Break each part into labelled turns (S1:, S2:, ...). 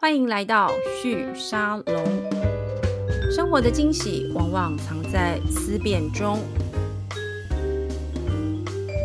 S1: 欢迎来到旭沙龙。生活的惊喜往往藏在思辨中。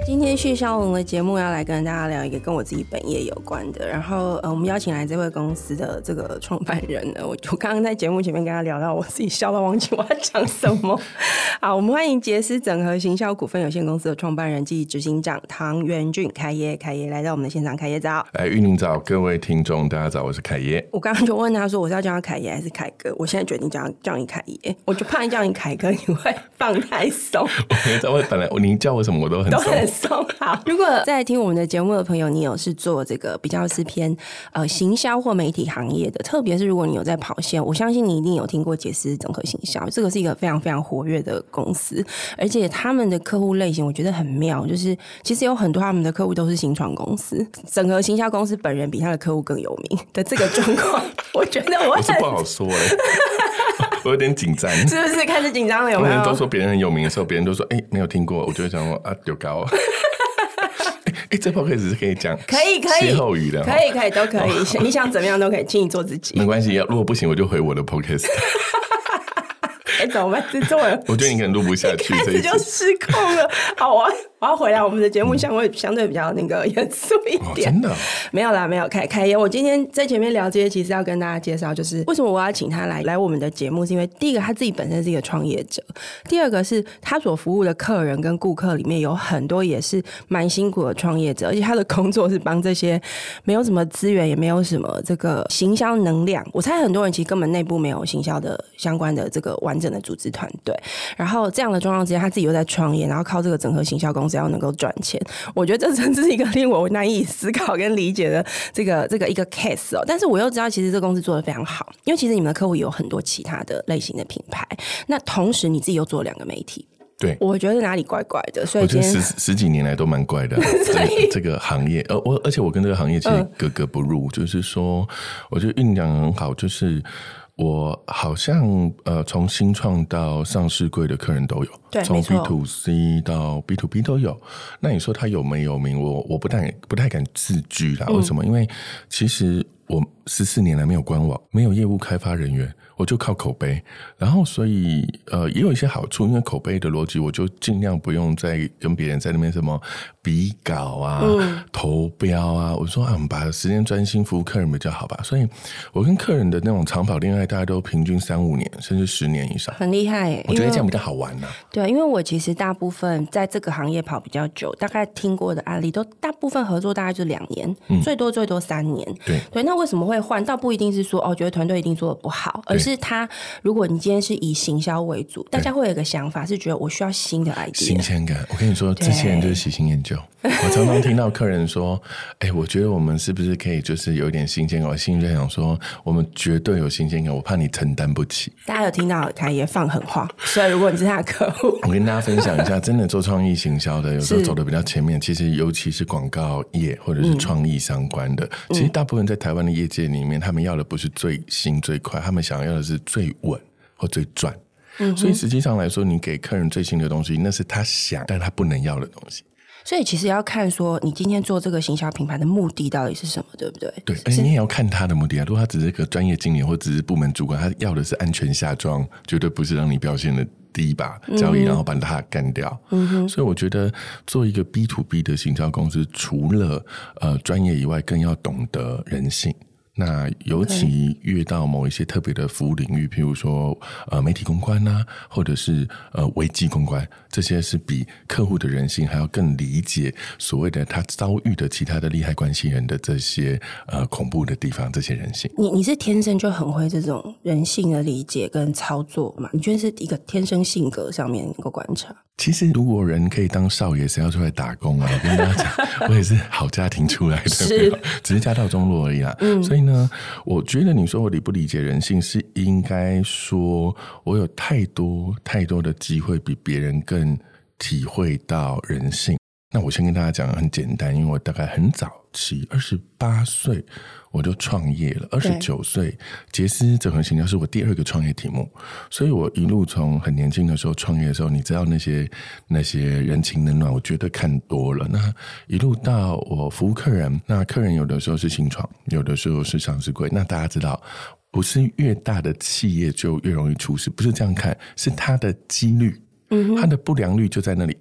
S1: 今天旭沙龙的节目要来跟大家聊一个跟我自己本业有关的，然后呃，我们邀请来这位公司的这个创办人呢，我 我刚刚在节目前面跟他聊到，我自己笑到忘记我要讲什么。好，我们欢迎杰斯整合行销股份有限公司的创办人暨执行长唐元俊凯业，凯业来到我们的现场，凯业早。
S2: 哎，玉宁早，各位听众大家早，我是凯爷。
S1: 我刚刚就问他说，我是要叫他凯爷还是凯哥？我现在决定叫叫你凯爷，我就怕你叫你凯哥你会放太松。
S2: 我本来你叫我什么我都很松。
S1: 好，如果在听我们的节目的朋友，你有是做这个比较是偏呃行销或媒体行业的，特别是如果你有在跑线，我相信你一定有听过杰斯整合行销，这个是一个非常非常活跃的公司，而且他们的客户类型我觉得很妙，就是其实有很多他们的客户都是新创公司，整合行销公司本人比他的客户更有名。的这个状况，我觉得我，
S2: 我是不好说哎、欸，我有点紧张，
S1: 是不是开始紧张了？有没有？
S2: 人都说别人很有名的时候，别人都说哎、欸、没有听过，我就会想说啊有高。哎，这 podcast 是可以讲，
S1: 可以可以歇
S2: 后语的，
S1: 可以可以都可以，你想怎么样都可以，请你做自己，
S2: 没关系。如果不行，我就回我的 podcast。
S1: 哎，怎么办？这中文，
S2: 我觉得你可能录不下去，
S1: 开始就失控了。好啊。我要回来，我们的节目相对相对比较那个严肃一点。
S2: 真的
S1: 没有啦，没有凯凯爷。我今天在前面聊这些，其实要跟大家介绍，就是为什么我要请他来来我们的节目，是因为第一个他自己本身是一个创业者，第二个是他所服务的客人跟顾客里面有很多也是蛮辛苦的创业者，而且他的工作是帮这些没有什么资源，也没有什么这个行销能量。我猜很多人其实根本内部没有行销的相关的这个完整的组织团队，然后这样的状况之下，他自己又在创业，然后靠这个整合行销公司。只要能够赚钱，我觉得这真是一个令我难以思考跟理解的这个这个一个 case 哦。但是我又知道，其实这个公司做的非常好，因为其实你们的客户有很多其他的类型的品牌。那同时你自己又做两个媒体，
S2: 对，
S1: 我觉得哪里怪怪的。所以
S2: 我觉得十十几年来都蛮怪的，这个行业。呃，我而且我跟这个行业其实格格不入，嗯、就是说，我觉得运讲很好，就是。我好像呃，从新创到上市柜的客人都有，
S1: 对，
S2: 从 B to C 到 B to B 都有。那你说他有没有名？我我不太不太敢自居啦。为什么？嗯、因为其实我十四年来没有官网，没有业务开发人员。我就靠口碑，然后所以呃也有一些好处，因为口碑的逻辑，我就尽量不用再跟别人在那边什么比稿啊、嗯、投标啊。我说啊，我们把时间专心服务客人比较好吧。所以我跟客人的那种长跑恋爱，大概都平均三五年，甚至十年以上，
S1: 很厉害。
S2: 我觉得这样比较好玩呢、啊。
S1: 对，因为我其实大部分在这个行业跑比较久，大概听过的案例都大部分合作大概就两年，嗯、最多最多三年。
S2: 对
S1: 对，那为什么会换？倒不一定是说哦，觉得团队一定做的不好，而是他，如果你今天是以行销为主，大家会有一个想法，是觉得我需要新的 idea，
S2: 新鲜感。我跟你说，这些人就是喜新厌旧。我常常听到客人说：“哎、欸，我觉得我们是不是可以就是有一点新鲜感？”我心里在想说：“我们绝对有新鲜感，我怕你承担不起。”
S1: 大家有听到凯爷放狠话，所以如果你是他的客户，
S2: 我跟大家分享一下，真的做创意行销的，有时候走的比较前面。其实尤其是广告业或者是创意相关的，嗯、其实大部分在台湾的业界里面，他们要的不是最新最快，他们想要的是最稳或最赚。嗯，所以实际上来说，你给客人最新的东西，那是他想但他不能要的东西。
S1: 所以其实要看说，你今天做这个行销品牌的目的到底是什么，对不对？
S2: 对，而且你也要看他的目的啊。如果他只是个专业经理或只是部门主管，他要的是安全下装，绝对不是让你表现的第一把交易，然后把他干掉。嗯哼。所以我觉得做一个 B to B 的行销公司，除了呃专业以外，更要懂得人性。那尤其越到某一些特别的服务领域，譬如说呃媒体公关呐、啊，或者是呃危机公关，这些是比客户的人性还要更理解所谓的他遭遇的其他的利害关系人的这些呃恐怖的地方，这些人性。
S1: 你你是天生就很会这种人性的理解跟操作嘛？你觉得是一个天生性格上面能够观察？
S2: 其实如果人可以当少爷，谁要出来打工啊？我跟大家讲，我也是好家庭出来的，只是家道中落而已啦。嗯，所以。呢，我觉得你说我理不理解人性，是应该说我有太多太多的机会比别人更体会到人性。那我先跟大家讲很简单，因为我大概很早期、二十八岁我就创业了。二十九岁，杰斯整合行销是我第二个创业题目。所以我一路从很年轻的时候创业的时候，你知道那些那些人情冷暖，我觉得看多了。那一路到我服务客人，那客人有的时候是新创，有的时候是上市柜。那大家知道，不是越大的企业就越容易出事，不是这样看，是它的几率，嗯，它的不良率就在那里。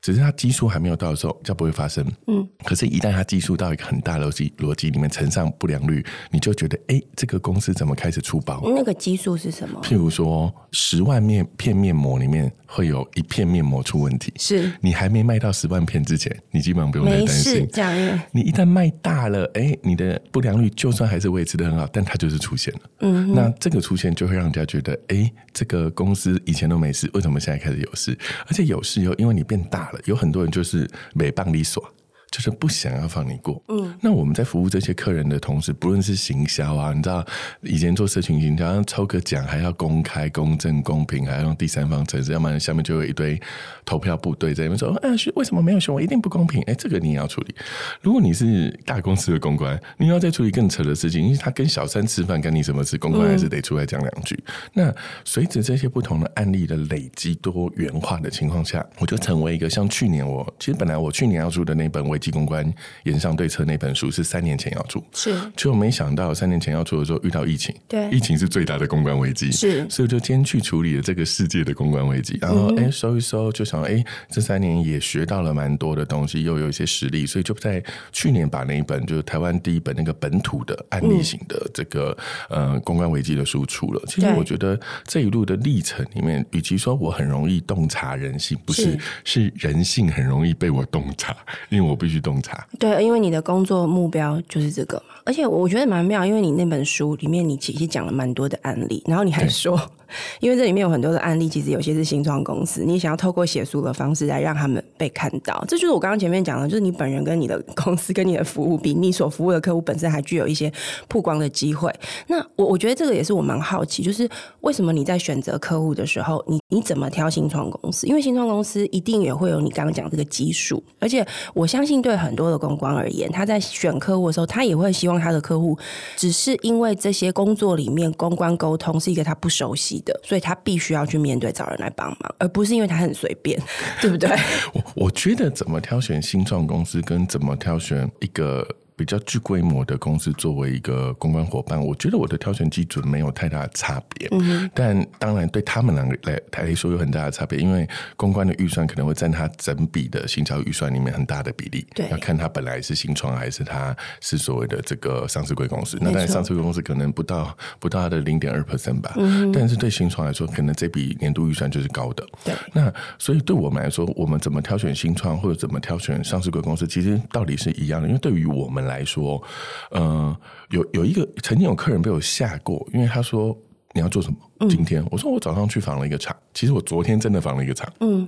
S2: 只是它基数还没有到的时候，就不会发生。嗯，可是，一旦它基数到一个很大的逻辑逻辑里面乘上不良率，你就觉得，哎、欸，这个公司怎么开始出包？
S1: 那个基数是什么？
S2: 譬如说，十万面片面膜里面会有一片面膜出问题，
S1: 是
S2: 你还没卖到十万片之前，你基本上不用太担心。
S1: 这样，
S2: 你一旦卖大了，哎、欸，你的不良率就算还是维持得很好，但它就是出现了。嗯，那这个出现就会让人家觉得，哎、欸，这个公司以前都没事，为什么现在开始有事？而且有事以后，因为你变大了。有很多人就是没办理所。就是不想要放你过。嗯，那我们在服务这些客人的同时，不论是行销啊，你知道以前做社群行销，抽个奖还要公开、公正、公平，还要用第三方程式，要不然下面就有一堆投票部队在那边说：“啊，为什么没有选我？一定不公平！”哎，这个你也要处理。如果你是大公司的公关，你要再处理更扯的事情，因为他跟小三吃饭，干你什么事？公关还是得出来讲两句。嗯、那随着这些不同的案例的累积多元化的情况下，我就成为一个像去年我其实本来我去年要出的那本危机公关演上对策那本书是三年前要出，
S1: 是，
S2: 就没想到三年前要出的时候遇到疫情，
S1: 对，
S2: 疫情是最大的公关危机，
S1: 是，
S2: 所以就先去处理了这个世界的公关危机，然后哎、嗯。欸、收一搜，就想哎、欸、这三年也学到了蛮多的东西，又有一些实力，所以就在去年把那一本就是台湾第一本那个本土的案例型的这个、嗯、呃公关危机的书出了。其实我觉得这一路的历程里面，与其说我很容易洞察人性，不是，是，是人性很容易被我洞察，因为我必须洞察。
S1: 对，因为你的工作目标就是这个嘛，而且我觉得蛮妙，因为你那本书里面你其实讲了蛮多的案例，然后你还说。因为这里面有很多的案例，其实有些是新创公司，你想要透过写书的方式来让他们被看到，这就是我刚刚前面讲的，就是你本人跟你的公司跟你的服务，比你所服务的客户本身还具有一些曝光的机会。那我我觉得这个也是我蛮好奇，就是为什么你在选择客户的时候，你你怎么挑新创公司？因为新创公司一定也会有你刚刚讲这个基数，而且我相信对很多的公关而言，他在选客户的时候，他也会希望他的客户只是因为这些工作里面公关沟通是一个他不熟悉所以他必须要去面对找人来帮忙，而不是因为他很随便，对不对？
S2: 我我觉得怎么挑选新创公司，跟怎么挑选一个。比较具规模的公司作为一个公关伙伴，我觉得我的挑选基准没有太大的差别。嗯，但当然对他们两个来来说有很大的差别，因为公关的预算可能会占他整笔的行销预算里面很大的比例。对，要看他本来是新创还是他是所谓的这个上市贵公司。那当然上市贵公司可能不到不到他的零点二 percent 吧。嗯，但是对新创来说，可能这笔年度预算就是高的。对，那所以对我们来说，我们怎么挑选新创或者怎么挑选上市贵公司，其实道理是一样的。因为对于我们来说，呃，有有一个曾经有客人被我吓过，因为他说，你要做什么？嗯、今天我说我早上去访了一个厂，其实我昨天真的访了一个厂。嗯，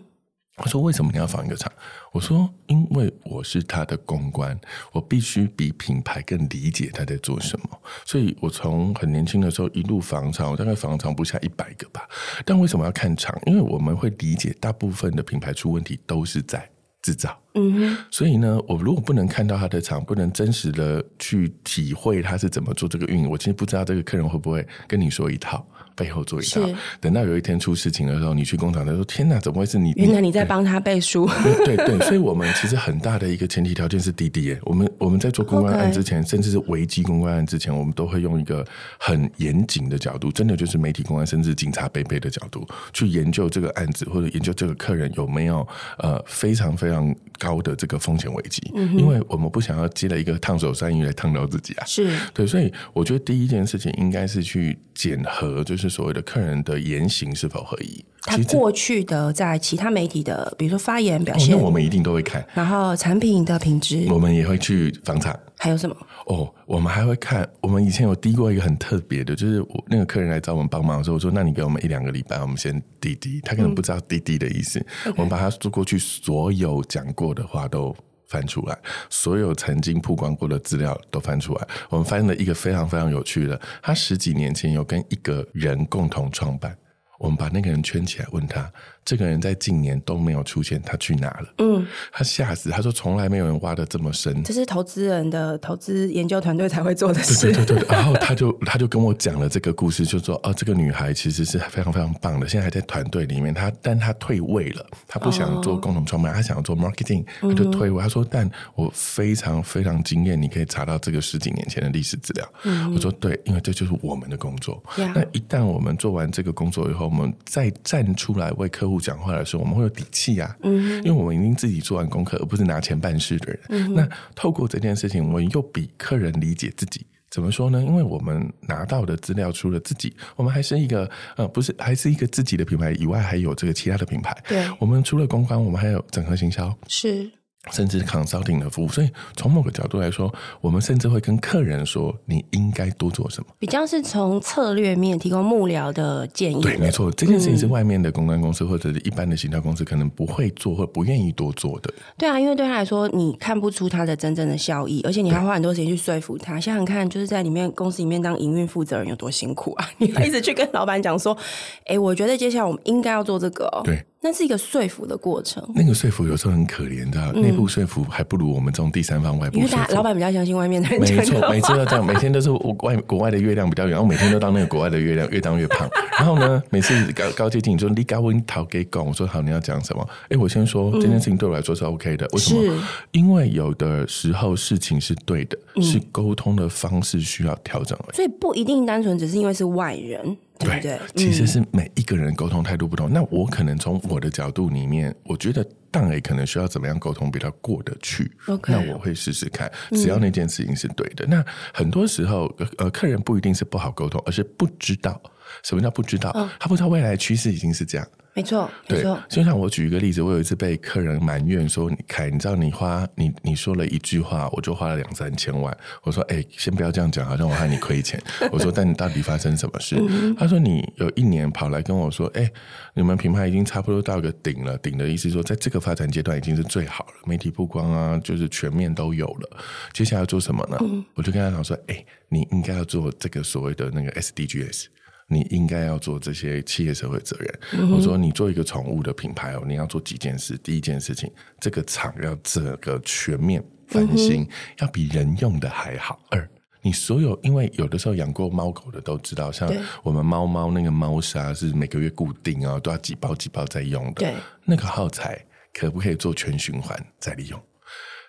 S2: 他说为什么你要访一个厂？我说因为我是他的公关，我必须比品牌更理解他在做什么，所以我从很年轻的时候一路访厂，我大概访厂不下一百个吧。但为什么要看厂？因为我们会理解大部分的品牌出问题都是在制造。嗯哼，所以呢，我如果不能看到他的厂，不能真实的去体会他是怎么做这个运营，我其实不知道这个客人会不会跟你说一套，背后做一套。等到有一天出事情的时候，你去工厂，他说：“天哪，怎么会是你？”
S1: 原来你在帮他背书。
S2: 对对对，所以我们其实很大的一个前提条件是滴滴耶。我们我们在做公关案之前.甚至是危机公关案之前，我们都会用一个很严谨的角度，真的就是媒体公关，甚至警察背背的角度去研究这个案子，或者研究这个客人有没有呃非常非常高的这个风险危机，嗯，因为我们不想要接了一个烫手山芋来烫到自己啊。是对，所以我觉得第一件事情应该是去检核，就是所谓的客人的言行是否合宜。
S1: 他过去的在其他媒体的，比如说发言表现，
S2: 哦，那我们一定都会看。
S1: 然后产品的品质，
S2: 我们也会去访厂。
S1: 还有什么？
S2: 哦，我们还会看。我们以前有滴过一个很特别的，就是我那个客人来找我们帮忙的时候，我说：“那你给我们一两个礼拜，我们先滴滴。”他可能不知道滴滴的意思。嗯 okay. 我们把他做过去所有讲过的话都翻出来，所有曾经曝光过的资料都翻出来。我们翻了一个非常非常有趣的，他十几年前有跟一个人共同创办。我们把那个人圈起来，问他。这个人在近年都没有出现，他去哪了？嗯，他吓死，他说从来没有人挖的这么深。
S1: 这是投资人的投资研究团队才会做的事。
S2: 对对对对，然后他就他就跟我讲了这个故事，就说哦，这个女孩其实是非常非常棒的，现在还在团队里面。她但她退位了，她不想做共同创办，她、哦、想要做 marketing，她就退位。她、嗯、说，但我非常非常惊艳，你可以查到这个十几年前的历史资料。嗯，我说对，因为这就是我们的工作。嗯、那一旦我们做完这个工作以后，我们再站出来为客户讲话的时候，我们会有底气啊，嗯，因为我们已经自己做完功课，而不是拿钱办事的人。嗯，那透过这件事情，我们又比客人理解自己。怎么说呢？因为我们拿到的资料，除了自己，我们还是一个呃，不是，还是一个自己的品牌以外，还有这个其他的品牌。对，我们除了公关，我们还有整合行销。是。甚至 consulting 的服务，所以从某个角度来说，我们甚至会跟客人说，你应该多做什么。
S1: 比较是从策略面提供幕僚的建议。
S2: 对，没错，这件事情是外面的公关公司或者是一般的行销公司可能不会做或不愿意多做的。
S1: 对啊，因为对他来说，你看不出他的真正的效益，而且你还花很多时间去说服他。想想看，就是在里面公司里面当营运负责人有多辛苦啊！你还一直去跟老板讲说，哎、欸，我觉得接下来我们应该要做这个哦。
S2: 对。
S1: 那是一个说服的过程。
S2: 那个说服有时候很可怜的，内、嗯、部说服还不如我们这种第三方外部
S1: 老板比较相信外面的人。
S2: 没错，每次都这样，每天都是外国外的月亮比较圆，然后每天都当那个国外的月亮越当越胖。然后呢，每次高高阶经理说你高温讨给讲，我说好，你要讲什么？哎，我先说这件事情对我来说是 OK 的。为什么？因为有的时候事情是对的，是沟通的方式需要调整而已。
S1: 所以不一定单纯只是因为是外人。对，对，
S2: 其实是每一个人沟通态度不同。嗯、那我可能从我的角度里面，我觉得当然可能需要怎么样沟通比较过得去。那我会试试看，只要那件事情是对的。嗯、那很多时候，呃，客人不一定是不好沟通，而是不知道什么叫不知道，哦、他不知道未来的趋势已经是这样。
S1: 没错，对，
S2: 就像我举一个例子，我有一次被客人埋怨说：“你凯，你知道你花你你说了一句话，我就花了两三千万。”我说：“哎，先不要这样讲，好像我害你亏钱。”我说：“但你到底发生什么事？”他说：“你有一年跑来跟我说，哎，你们品牌已经差不多到个顶了，顶的意思说，在这个发展阶段已经是最好了，媒体曝光啊，就是全面都有了。接下来要做什么呢？嗯、我就跟他讲说：“哎，你应该要做这个所谓的那个 SDGs。”你应该要做这些企业社会责任。嗯、我说，你做一个宠物的品牌哦，你要做几件事。第一件事情，这个厂要整个全面翻新，嗯、要比人用的还好。二，你所有因为有的时候养过猫狗的都知道，像我们猫猫那个猫砂是每个月固定啊，都要几包几包在用的。对，那个耗材可不可以做全循环再利用？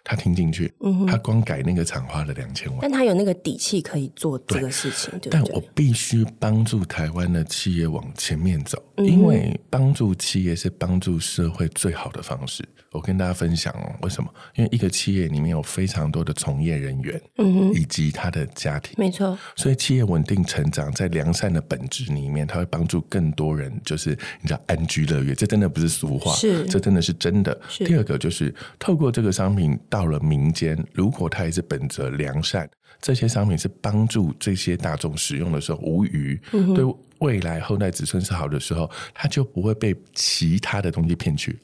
S2: 他听进去，嗯、他光改那个厂花了两千万，
S1: 但他有那个底气可以做这个事情。对，对，
S2: 但我必须帮助台湾的企业往前面走，嗯、因为帮助企业是帮助社会最好的方式。我跟大家分享哦，为什么？因为一个企业里面有非常多的从业人员，以及他的家庭，没错。所以企业稳定成长，在良善的本质里面，它会帮助更多人，就是你知道安居乐业。这真的不是俗话，是这真的是真的。第二个就是透过这个商品到了民间，如果他也是本着良善，这些商品是帮助这些大众使用的时候无虞，嗯、对未来后代子孙是好的时候，他就不会被其他的东西骗去。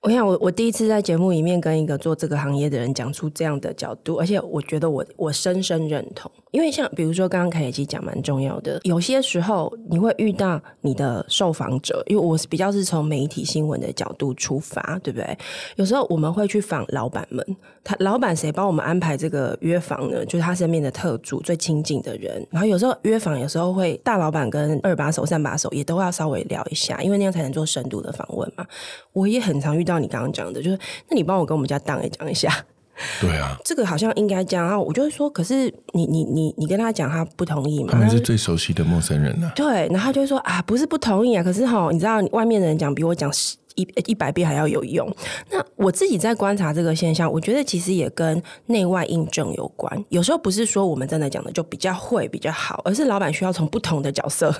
S1: 我想，我我第一次在节目里面跟一个做这个行业的人讲出这样的角度，而且我觉得我我深深认同。因为像比如说刚刚凯爷其实讲蛮重要的，有些时候你会遇到你的受访者，因为我是比较是从媒体新闻的角度出发，对不对？有时候我们会去访老板们，他老板谁帮我们安排这个约访呢？就是他身边的特助最亲近的人。然后有时候约访有时候会大老板跟二把手、三把手也都要稍微聊一下，因为那样才能做深度的访问嘛。我也很常遇到你刚刚讲的，就是那你帮我跟我们家档也讲一下。
S2: 对啊，
S1: 这个好像应该这样。然后我就会说，可是你你你你跟他讲，他不同意嘛？
S2: 他们是最熟悉的陌生人了、啊。
S1: 对，然后他就会说啊，不是不同意啊，可是哈，你知道，外面的人讲比我讲十。一一百遍还要有用。那我自己在观察这个现象，我觉得其实也跟内外印证有关。有时候不是说我们真的讲的就比较会比较好，而是老板需要从不同的角色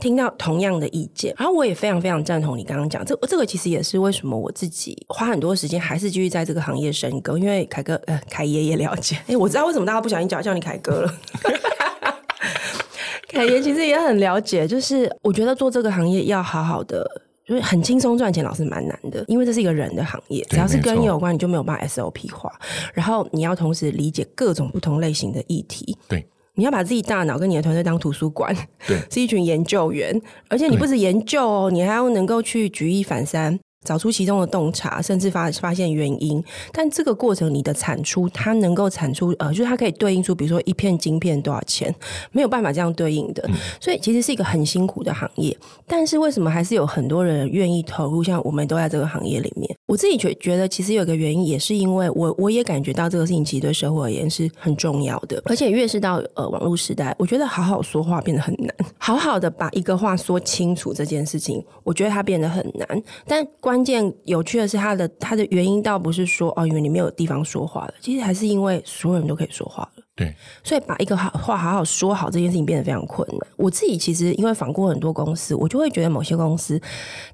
S1: 听到同样的意见。然后我也非常非常赞同你刚刚讲，这这个其实也是为什么我自己花很多时间还是继续在这个行业深耕。因为凯哥呃凯爷也了解，哎，我知道为什么大家不小心叫叫你凯哥了。凯爷其实也很了解，就是我觉得做这个行业要好好的。就是很轻松赚钱，老是蛮难的，因为这是一个人的行业，只要是跟你有关，你就没有办法 SOP 化。然后你要同时理解各种不同类型的议题。对，你要把自己大脑跟你的团队当图书馆，
S2: 对，
S1: 是一群研究员，而且你不止研究哦，你还要能够去举一反三。找出其中的洞察，甚至发发现原因，但这个过程你的产出，它能够产出呃，就是它可以对应出，比如说一片晶片多少钱，没有办法这样对应的，所以其实是一个很辛苦的行业。但是为什么还是有很多人愿意投入？像我们都在这个行业里面，我自己觉觉得其实有个原因，也是因为我我也感觉到这个事情其实对社会而言是很重要的，而且越是到呃网络时代，我觉得好好说话变得很难，好好的把一个话说清楚这件事情，我觉得它变得很难，但。关键有趣的是，它的它的原因倒不是说哦，因为你没有地方说话了，其实还是因为所有人都可以说话了。
S2: 对，
S1: 所以把一个好话好好说好这件事情变得非常困难。我自己其实因为访过很多公司，我就会觉得某些公司，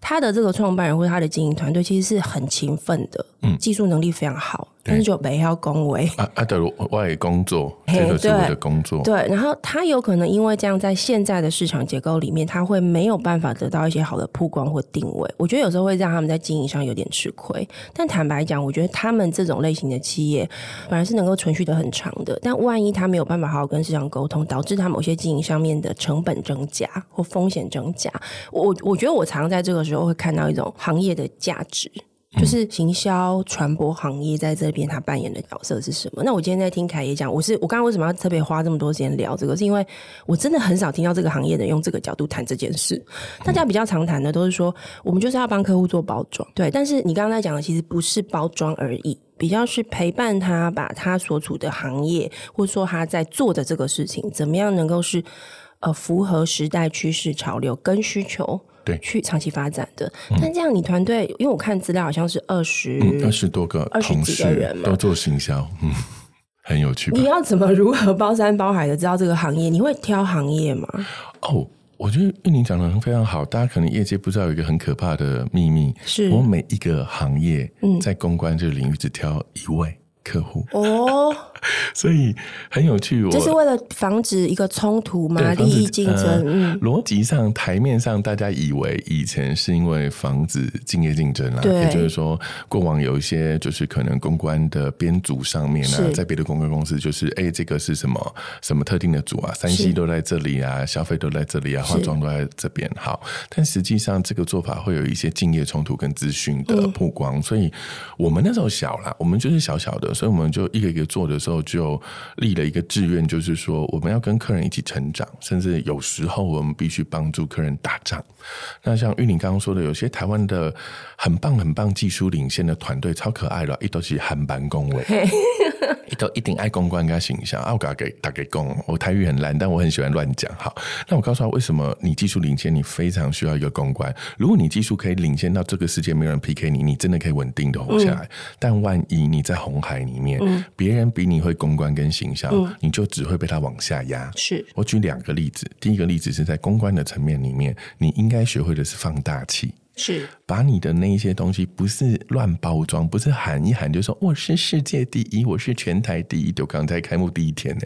S1: 他的这个创办人或者他的经营团队其实是很勤奋的，嗯，技术能力非常好。但是就没要恭维
S2: 啊啊！的外工作，这个是我的工作。
S1: 对，然后他有可能因为这样，在现在的市场结构里面，他会没有办法得到一些好的曝光或定位。我觉得有时候会让他们在经营上有点吃亏。但坦白讲，我觉得他们这种类型的企业，本来是能够存续的很长的。但万一他没有办法好好跟市场沟通，导致他某些经营上面的成本增加或风险增加，我我觉得我常常在这个时候会看到一种行业的价值。就是行销传播行业在这边，他扮演的角色是什么？那我今天在听凯爷讲，我是我刚刚为什么要特别花这么多时间聊这个？是因为我真的很少听到这个行业的用这个角度谈这件事。大家比较常谈的都是说，我们就是要帮客户做包装，对。但是你刚刚在讲的其实不是包装而已，比较是陪伴他，把他所处的行业，或者说他在做的这个事情，怎么样能够是呃符合时代趋势潮流跟需求。
S2: 对，
S1: 去长期发展的。但这样，你团队，因为我看资料好像是二十
S2: 二十多个
S1: 二十几个人嘛，
S2: 都做行销，嗯，很有趣。
S1: 你要怎么如何包山包海的知道这个行业？你会挑行业吗？
S2: 哦，我觉得玉宁讲的非常好。大家可能业界不知道有一个很可怕的秘密，
S1: 是
S2: 我每一个行业在公关这个领域只挑一位。客户
S1: 哦，
S2: 所以很有趣。
S1: 就是为了防止一个冲突嘛，利益竞争。
S2: 逻辑上台面上，大家以为以前是因为防止竞业竞争啦，也就是说，过往有一些就是可能公关的编组上面、啊，在别的公关公司，就是哎、欸，这个是什么什么特定的组啊，三 C 都在这里啊，消费都在这里啊，化妆都在这边。好，但实际上这个做法会有一些竞业冲突跟资讯的曝光，嗯、所以我们那时候小啦，我们就是小小的。所以我们就一个一个做的时候，就立了一个志愿，就是说我们要跟客人一起成长，甚至有时候我们必须帮助客人打仗。那像玉玲刚刚说的，有些台湾的很棒很棒、技术领先的团队，超可爱的，一都是韩版恭维，一都一定爱公关跟形象。啊，我给给打给公，我台语很烂，但我很喜欢乱讲。好，那我告诉他为什么你技术领先，你非常需要一个公关。如果你技术可以领先到这个世界没有人 PK 你，你真的可以稳定的活下来。但万一你在红海里面，别、嗯、人比你会公关跟行销，嗯、你就只会被他往下压。
S1: 是
S2: 我举两个例子，第一个例子是在公关的层面里面，你应该学会的是放大器。
S1: 是
S2: 把你的那一些东西，不是乱包装，不是喊一喊就说我是世界第一，我是全台第一。就刚才开幕第一天呢，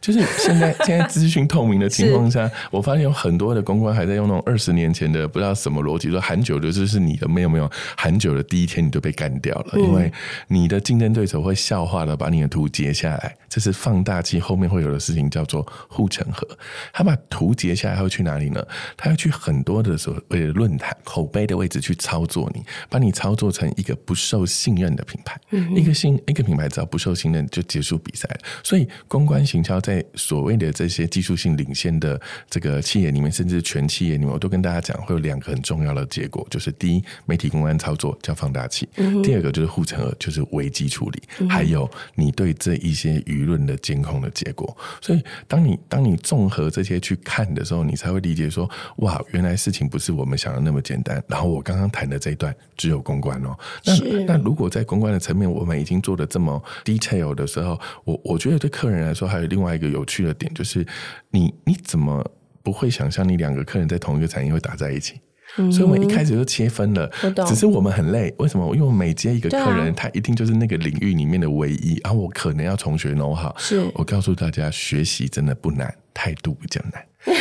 S2: 就是现在现在资讯透明的情况下，我发现有很多的公关还在用那种二十年前的不知道什么逻辑，说喊久的就是你的，没有没有喊久的第一天你就被干掉了，嗯、因为你的竞争对手会笑话的把你的图截下来，这是放大器后面会有的事情，叫做护城河。他把图截下来，他会去哪里呢？他要去很多的所谓的论坛口碑的。位置去操作你，把你操作成一个不受信任的品牌，嗯、一个信一个品牌只要不受信任就结束比赛。所以公关行销在所谓的这些技术性领先的这个企业里面，甚至全企业里面，我都跟大家讲会有两个很重要的结果，就是第一，媒体公关操作叫放大器；嗯、第二个就是护城河，就是危机处理，嗯、还有你对这一些舆论的监控的结果。所以当你当你综合这些去看的时候，你才会理解说，哇，原来事情不是我们想的那么简单。然后我刚刚谈的这一段只有公关哦，那那如果在公关的层面，我们已经做的这么 detail 的时候，我我觉得对客人来说还有另外一个有趣的点，就是你你怎么不会想象你两个客人在同一个产业会打在一起？嗯、所以我们一开始就切分了，懂只是我们很累，为什么？因为我每接一个客人，啊、他一定就是那个领域里面的唯一，然后我可能要重学 know how。是我告诉大家，学习真的不难，态度比较难。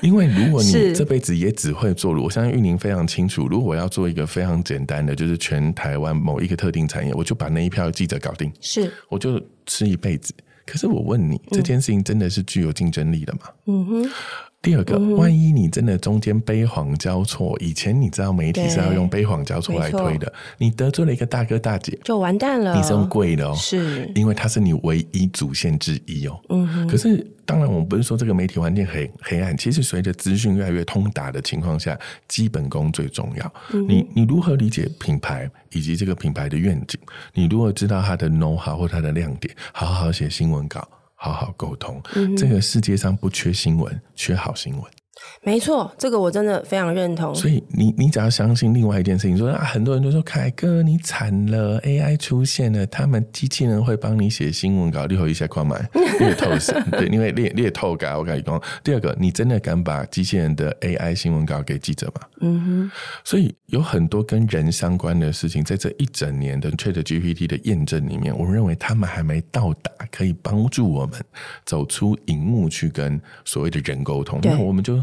S2: 因为如果你这辈子也只会做，我相信玉宁非常清楚。如果我要做一个非常简单的，就是全台湾某一个特定产业，我就把那一票记者搞定，是，我就吃一辈子。可是我问你，嗯、这件事情真的是具有竞争力的吗？
S1: 嗯哼。
S2: 第二个，万一你真的中间悲黄交错，以前你知道媒体是要用悲黄交错来推的，你得罪了一个大哥大姐，
S1: 就完蛋了。
S2: 你是用贵的哦，
S1: 是
S2: 因为他是你唯一主线之一哦。嗯哼。可是，当然，我们不是说这个媒体环境很黑暗。其实，随着资讯越来越通达的情况下，基本功最重要。嗯、你你如何理解品牌以及这个品牌的愿景？你如何知道它的 know how 或它的亮点？好好写新闻稿。好好沟通，嗯，这个世界上不缺新闻，缺好新闻。
S1: 没错，这个我真的非常认同。
S2: 所以你你只要相信另外一件事情，说啊，很多人都说凯哥你惨了，AI 出现了，他们机器人会帮你写新闻稿，你后一下快买猎透神，对，因为猎猎透稿我跟你讲。第二个，你真的敢把机器人的 AI 新闻稿给记者吗？嗯哼。所以有很多跟人相关的事情，在这一整年的 ChatGPT 的验证里面，我们认为他们还没到达可以帮助我们走出荧幕去跟所谓的人沟通，那我们就。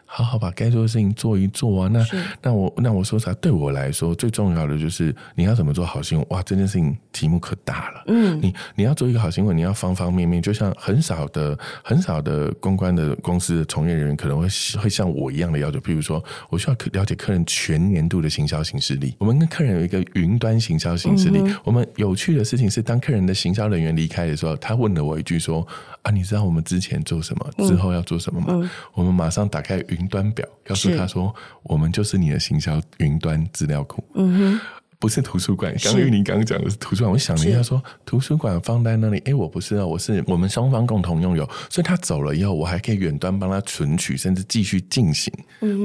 S2: 好好把该做的事情做一做啊！那那我那我说啥？对我来说最重要的就是你要怎么做好新闻？哇，这件事情题目可大了。嗯，你你要做一个好新闻，你要方方面面。就像很少的很少的公关的公司的从业人员可能会会像我一样的要求，譬如说，我需要了解客人全年度的行销形式力。我们跟客人有一个云端行销行事历。我们有趣的事情是，当客人的行销人员离开的时候，他问了我一句说。啊，你知道我们之前做什么，之后要做什么吗？我们马上打开云端表，告诉他说，我们就是你的行销云端资料库。嗯哼。不是图书馆，刚玉林刚刚讲的是图书馆，我想了一下说，说图书馆放在那里，哎，我不是啊，我是我们双方共同拥有，所以他走了以后，我还可以远端帮他存取，甚至继续进行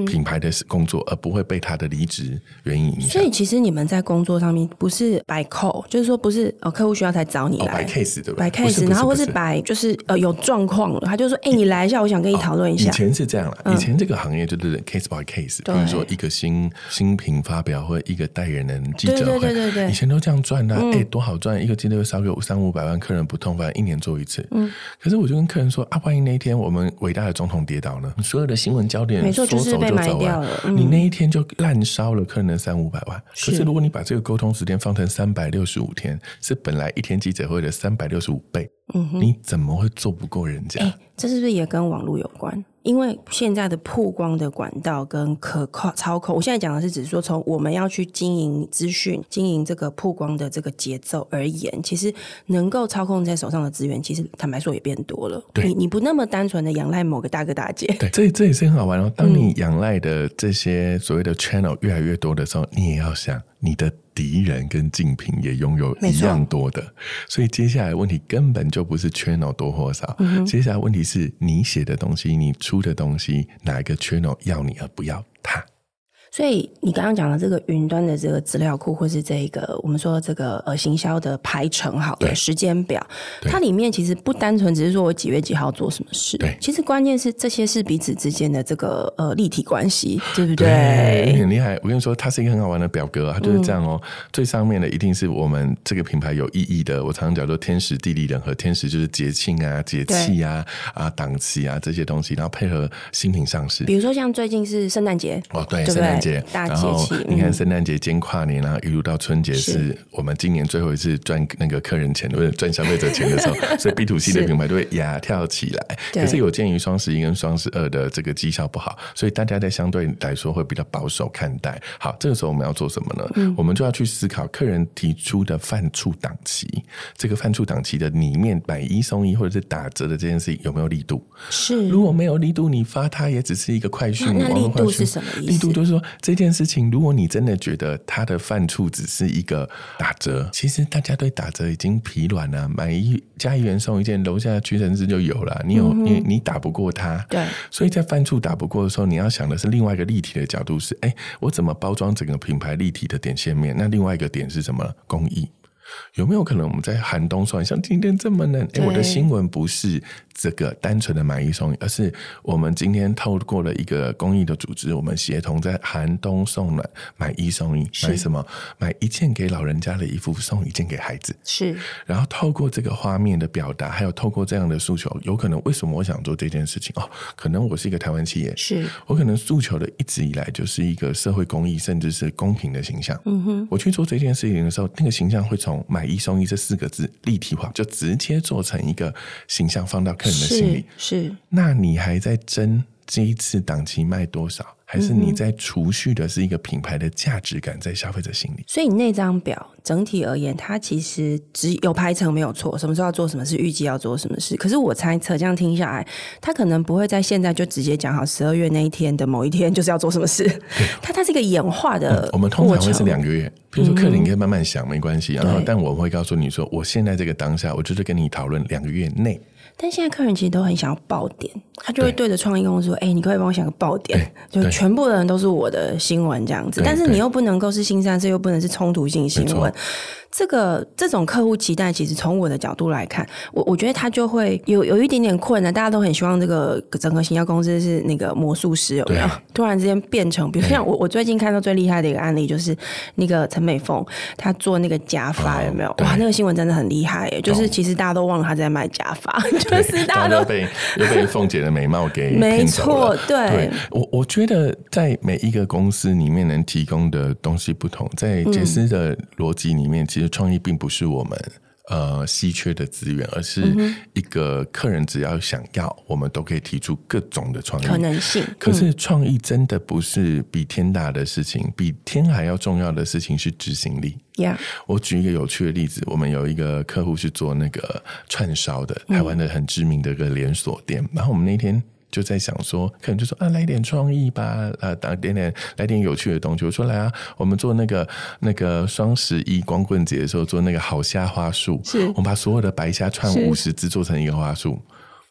S2: 品牌的工作，嗯、而不会被他的离职原因影响。
S1: 所以其实你们在工作上面不是摆扣，就是说不是哦，客户需要才找你来。摆、
S2: 哦、case 对吧？
S1: 摆 case，然后或是摆就是呃有状况了，他就说哎，你来一下，我想跟你讨论一下。
S2: 以前是这样了，以前这个行业就是 case by case，比如说一个新新品发表或者一个代言人记者会。对对对对。以前都这样赚的、啊，哎、嗯欸，多好赚！一个季度烧个三五百万，客人不痛，反正一年做一次。嗯，可是我就跟客人说啊，万一那一天我们伟大的总统跌倒了？所有的新闻焦点说走就走了，嗯、你那一天就滥烧了客人的三五百万。可是如果你把这个沟通时间放成三百六十五天，是本来一天记者会的三百六十五倍。你怎么会做不过人家？
S1: 这是不是也跟网络有关？因为现在的曝光的管道跟可靠操控，我现在讲的是，只是说从我们要去经营资讯、经营这个曝光的这个节奏而言，其实能够操控在手上的资源，其实坦白说也变多了。对，你你不那么单纯的仰赖某个大哥大姐。对，
S2: 这这也是很好玩哦。当你仰赖的这些所谓的 channel 越来越多的时候，你也要想你的。敌人跟竞品也拥有一样多的，所以接下来问题根本就不是 channel 多或少，嗯、接下来问题是你写的东西、你出的东西，哪一个 channel 要你而不要他？
S1: 所以你刚刚讲的这个云端的这个资料库，或是这个我们说这个呃行销的排程好的时间表，它里面其实不单纯只是说我几月几号做什么事，对，其实关键是这些是彼此之间的这个呃立体关系，对不
S2: 对？很厉害。我跟你说，它是一个很好玩的表格，它就是这样哦。嗯、最上面的一定是我们这个品牌有意义的，我常常讲说天时地利人和，天时就是节庆啊、节气啊、啊档期啊这些东西，然后配合新品上市。
S1: 比如说像最近是圣诞节
S2: 哦，对，圣诞节。
S1: 大
S2: 然后你看，圣诞节兼跨年啊，一路到春节是我们今年最后一次赚那个客人钱，或者赚消费者钱的时候，所以 B to C 的品牌都会呀跳起来。可是有鉴于双十一跟双十二的这个绩效不好，所以大家在相对来说会比较保守看待。好，这个时候我们要做什么呢？嗯、我们就要去思考客人提出的犯触档期，这个犯触档期的里面买一送一或者是打折的这件事情有没有力度？
S1: 是，
S2: 如果没有力度，你发它也只是一个快讯。
S1: 那力度是什么意思？
S2: 力度就是说这件。事情，如果你真的觉得它的犯处只是一个打折，其实大家对打折已经疲软了。买一加一元送一件，楼下屈臣氏就有了。你有、嗯、你你打不过它，
S1: 对。
S2: 所以在犯处打不过的时候，你要想的是另外一个立体的角度是：哎、欸，我怎么包装整个品牌立体的点线面？那另外一个点是什么？公益。有没有可能我们在寒冬送，像今天这么冷？哎，我的新闻不是这个单纯的买一送一，而是我们今天透过了一个公益的组织，我们协同在寒冬送暖，买一送一，买什么？买一件给老人家的衣服，送一件给孩子。是。然后透过这个画面的表达，还有透过这样的诉求，有可能为什么我想做这件事情？哦，可能我是一个台湾企业，是我可能诉求的一直以来就是一个社会公益，甚至是公平的形象。嗯哼，我去做这件事情的时候，那个形象会从。从“买一送一”这四个字立体化，就直接做成一个形象放到客人的心里。
S1: 是，是
S2: 那你还在争这一次档期卖多少？还是你在储蓄的是一个品牌的价值感在消费者心里？
S1: 所以你那张表整体而言，它其实只有排程没有错，什么时候要做什么事，预计要做什么事。可是我猜测，这样听下来，他可能不会在现在就直接讲好十二月那一天的某一天就是要做什么事。它它是一个演化的、嗯，
S2: 我们通常会是两个月。比如说，客人你可以慢慢想，没关系。然后，但我会告诉你说，我现在这个当下，我就是跟你讨论两个月内。
S1: 但现在客人其实都很想要爆点，他就会对着创意公司说：“哎、欸，你可以帮我想个爆点，就全部的人都是我的新闻这样子。但是你又不能够是新三色，又不能是冲突性新闻。”这个这种客户期待，其实从我的角度来看，我我觉得他就会有有一点点困难。大家都很希望这个整个行销公司是那个魔术师，有没有？突然之间变成，比如像我我最近看到最厉害的一个案例，就是那个陈美凤，她做那个假发，有没有？哇，那个新闻真的很厉害耶！就是其实大家都忘了她在卖假发，就是大家都
S2: 被又被凤姐的美貌给
S1: 没错。对，
S2: 对我我觉得在每一个公司里面能提供的东西不同，在杰斯的逻辑里面，其实。创意并不是我们呃稀缺的资源，而是一个客人只要想要，我们都可以提出各种的创意
S1: 可能性。
S2: 可是创意真的不是比天大的事情，比天还要重要的事情是执行力。
S1: Yeah.
S2: 我举一个有趣的例子，我们有一个客户是做那个串烧的，台湾的很知名的一个连锁店，嗯、然后我们那天。就在想说，可能就说啊，来点创意吧，啊，打点点，来点有趣的东西。我说来啊，我们做那个那个双十一光棍节的时候做那个好虾花束，我们把所有的白虾串五十只做成一个花束。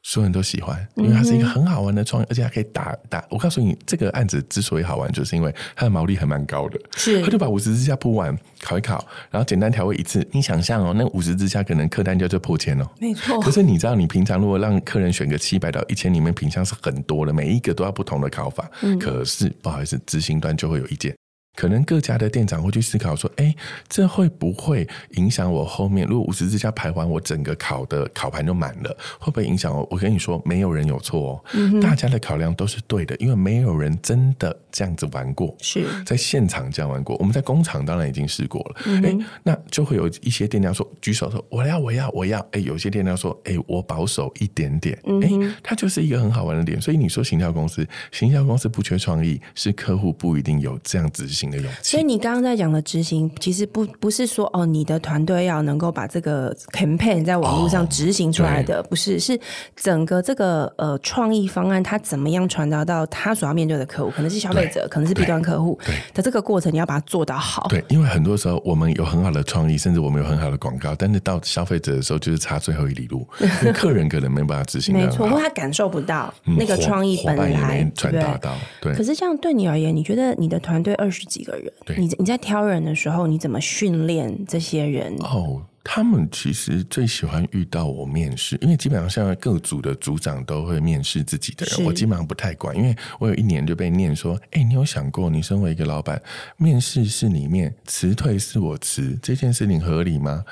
S2: 所有人都喜欢，因为它是一个很好玩的创意，而且还可以打打。我告诉你，这个案子之所以好玩，就是因为它的毛利还蛮高的。
S1: 是，
S2: 他就把五十只虾铺完，烤一烤，然后简单调味一次。你想象哦，那五十只虾可能客单价就破千哦。
S1: 没错。
S2: 可是你知道，你平常如果让客人选个七百到一千，里面品相是很多的，每一个都要不同的烤法。嗯。可是不好意思，执行端就会有意见。可能各家的店长会去思考说：“哎，这会不会影响我后面？如果五十只虾排完，我整个烤的烤盘就满了，会不会影响我？”我跟你说，没有人有错哦，嗯、大家的考量都是对的，因为没有人真的这样子玩过，
S1: 是
S2: 在现场这样玩过。我们在工厂当然已经试过了，哎、嗯，那就会有一些店家说举手说：“我要，我要，我要。”哎，有些店家说：“哎，我保守一点点。嗯”哎，它就是一个很好玩的点。所以你说行销公司，行销公司不缺创意，是客户不一定有这样执行。
S1: 所以你刚刚在讲的执行，其实不不是说哦，你的团队要能够把这个 campaign 在网络上执行出来的，哦、不是，是整个这个呃创意方案，它怎么样传达到他所要面对的客户，可能是消费者，可能是 B 端客户的这个过程，你要把它做到好。
S2: 对，因为很多时候我们有很好的创意，甚至我们有很好的广告，但是到消费者的时候，就是差最后一里路，客人可能没办法执行。
S1: 没错，或他感受不到那个创意本来
S2: 传达到。对，
S1: 可是这样对你而言，你觉得你的团队二十几个人？
S2: 对，
S1: 你你在挑人的时候，你怎么训练这些人？
S2: 哦。他们其实最喜欢遇到我面试，因为基本上现在各组的组长都会面试自己的人，我基本上不太管，因为我有一年就被念说：“哎，你有想过，你身为一个老板，面试是你面辞退是我辞，这件事情合理吗？”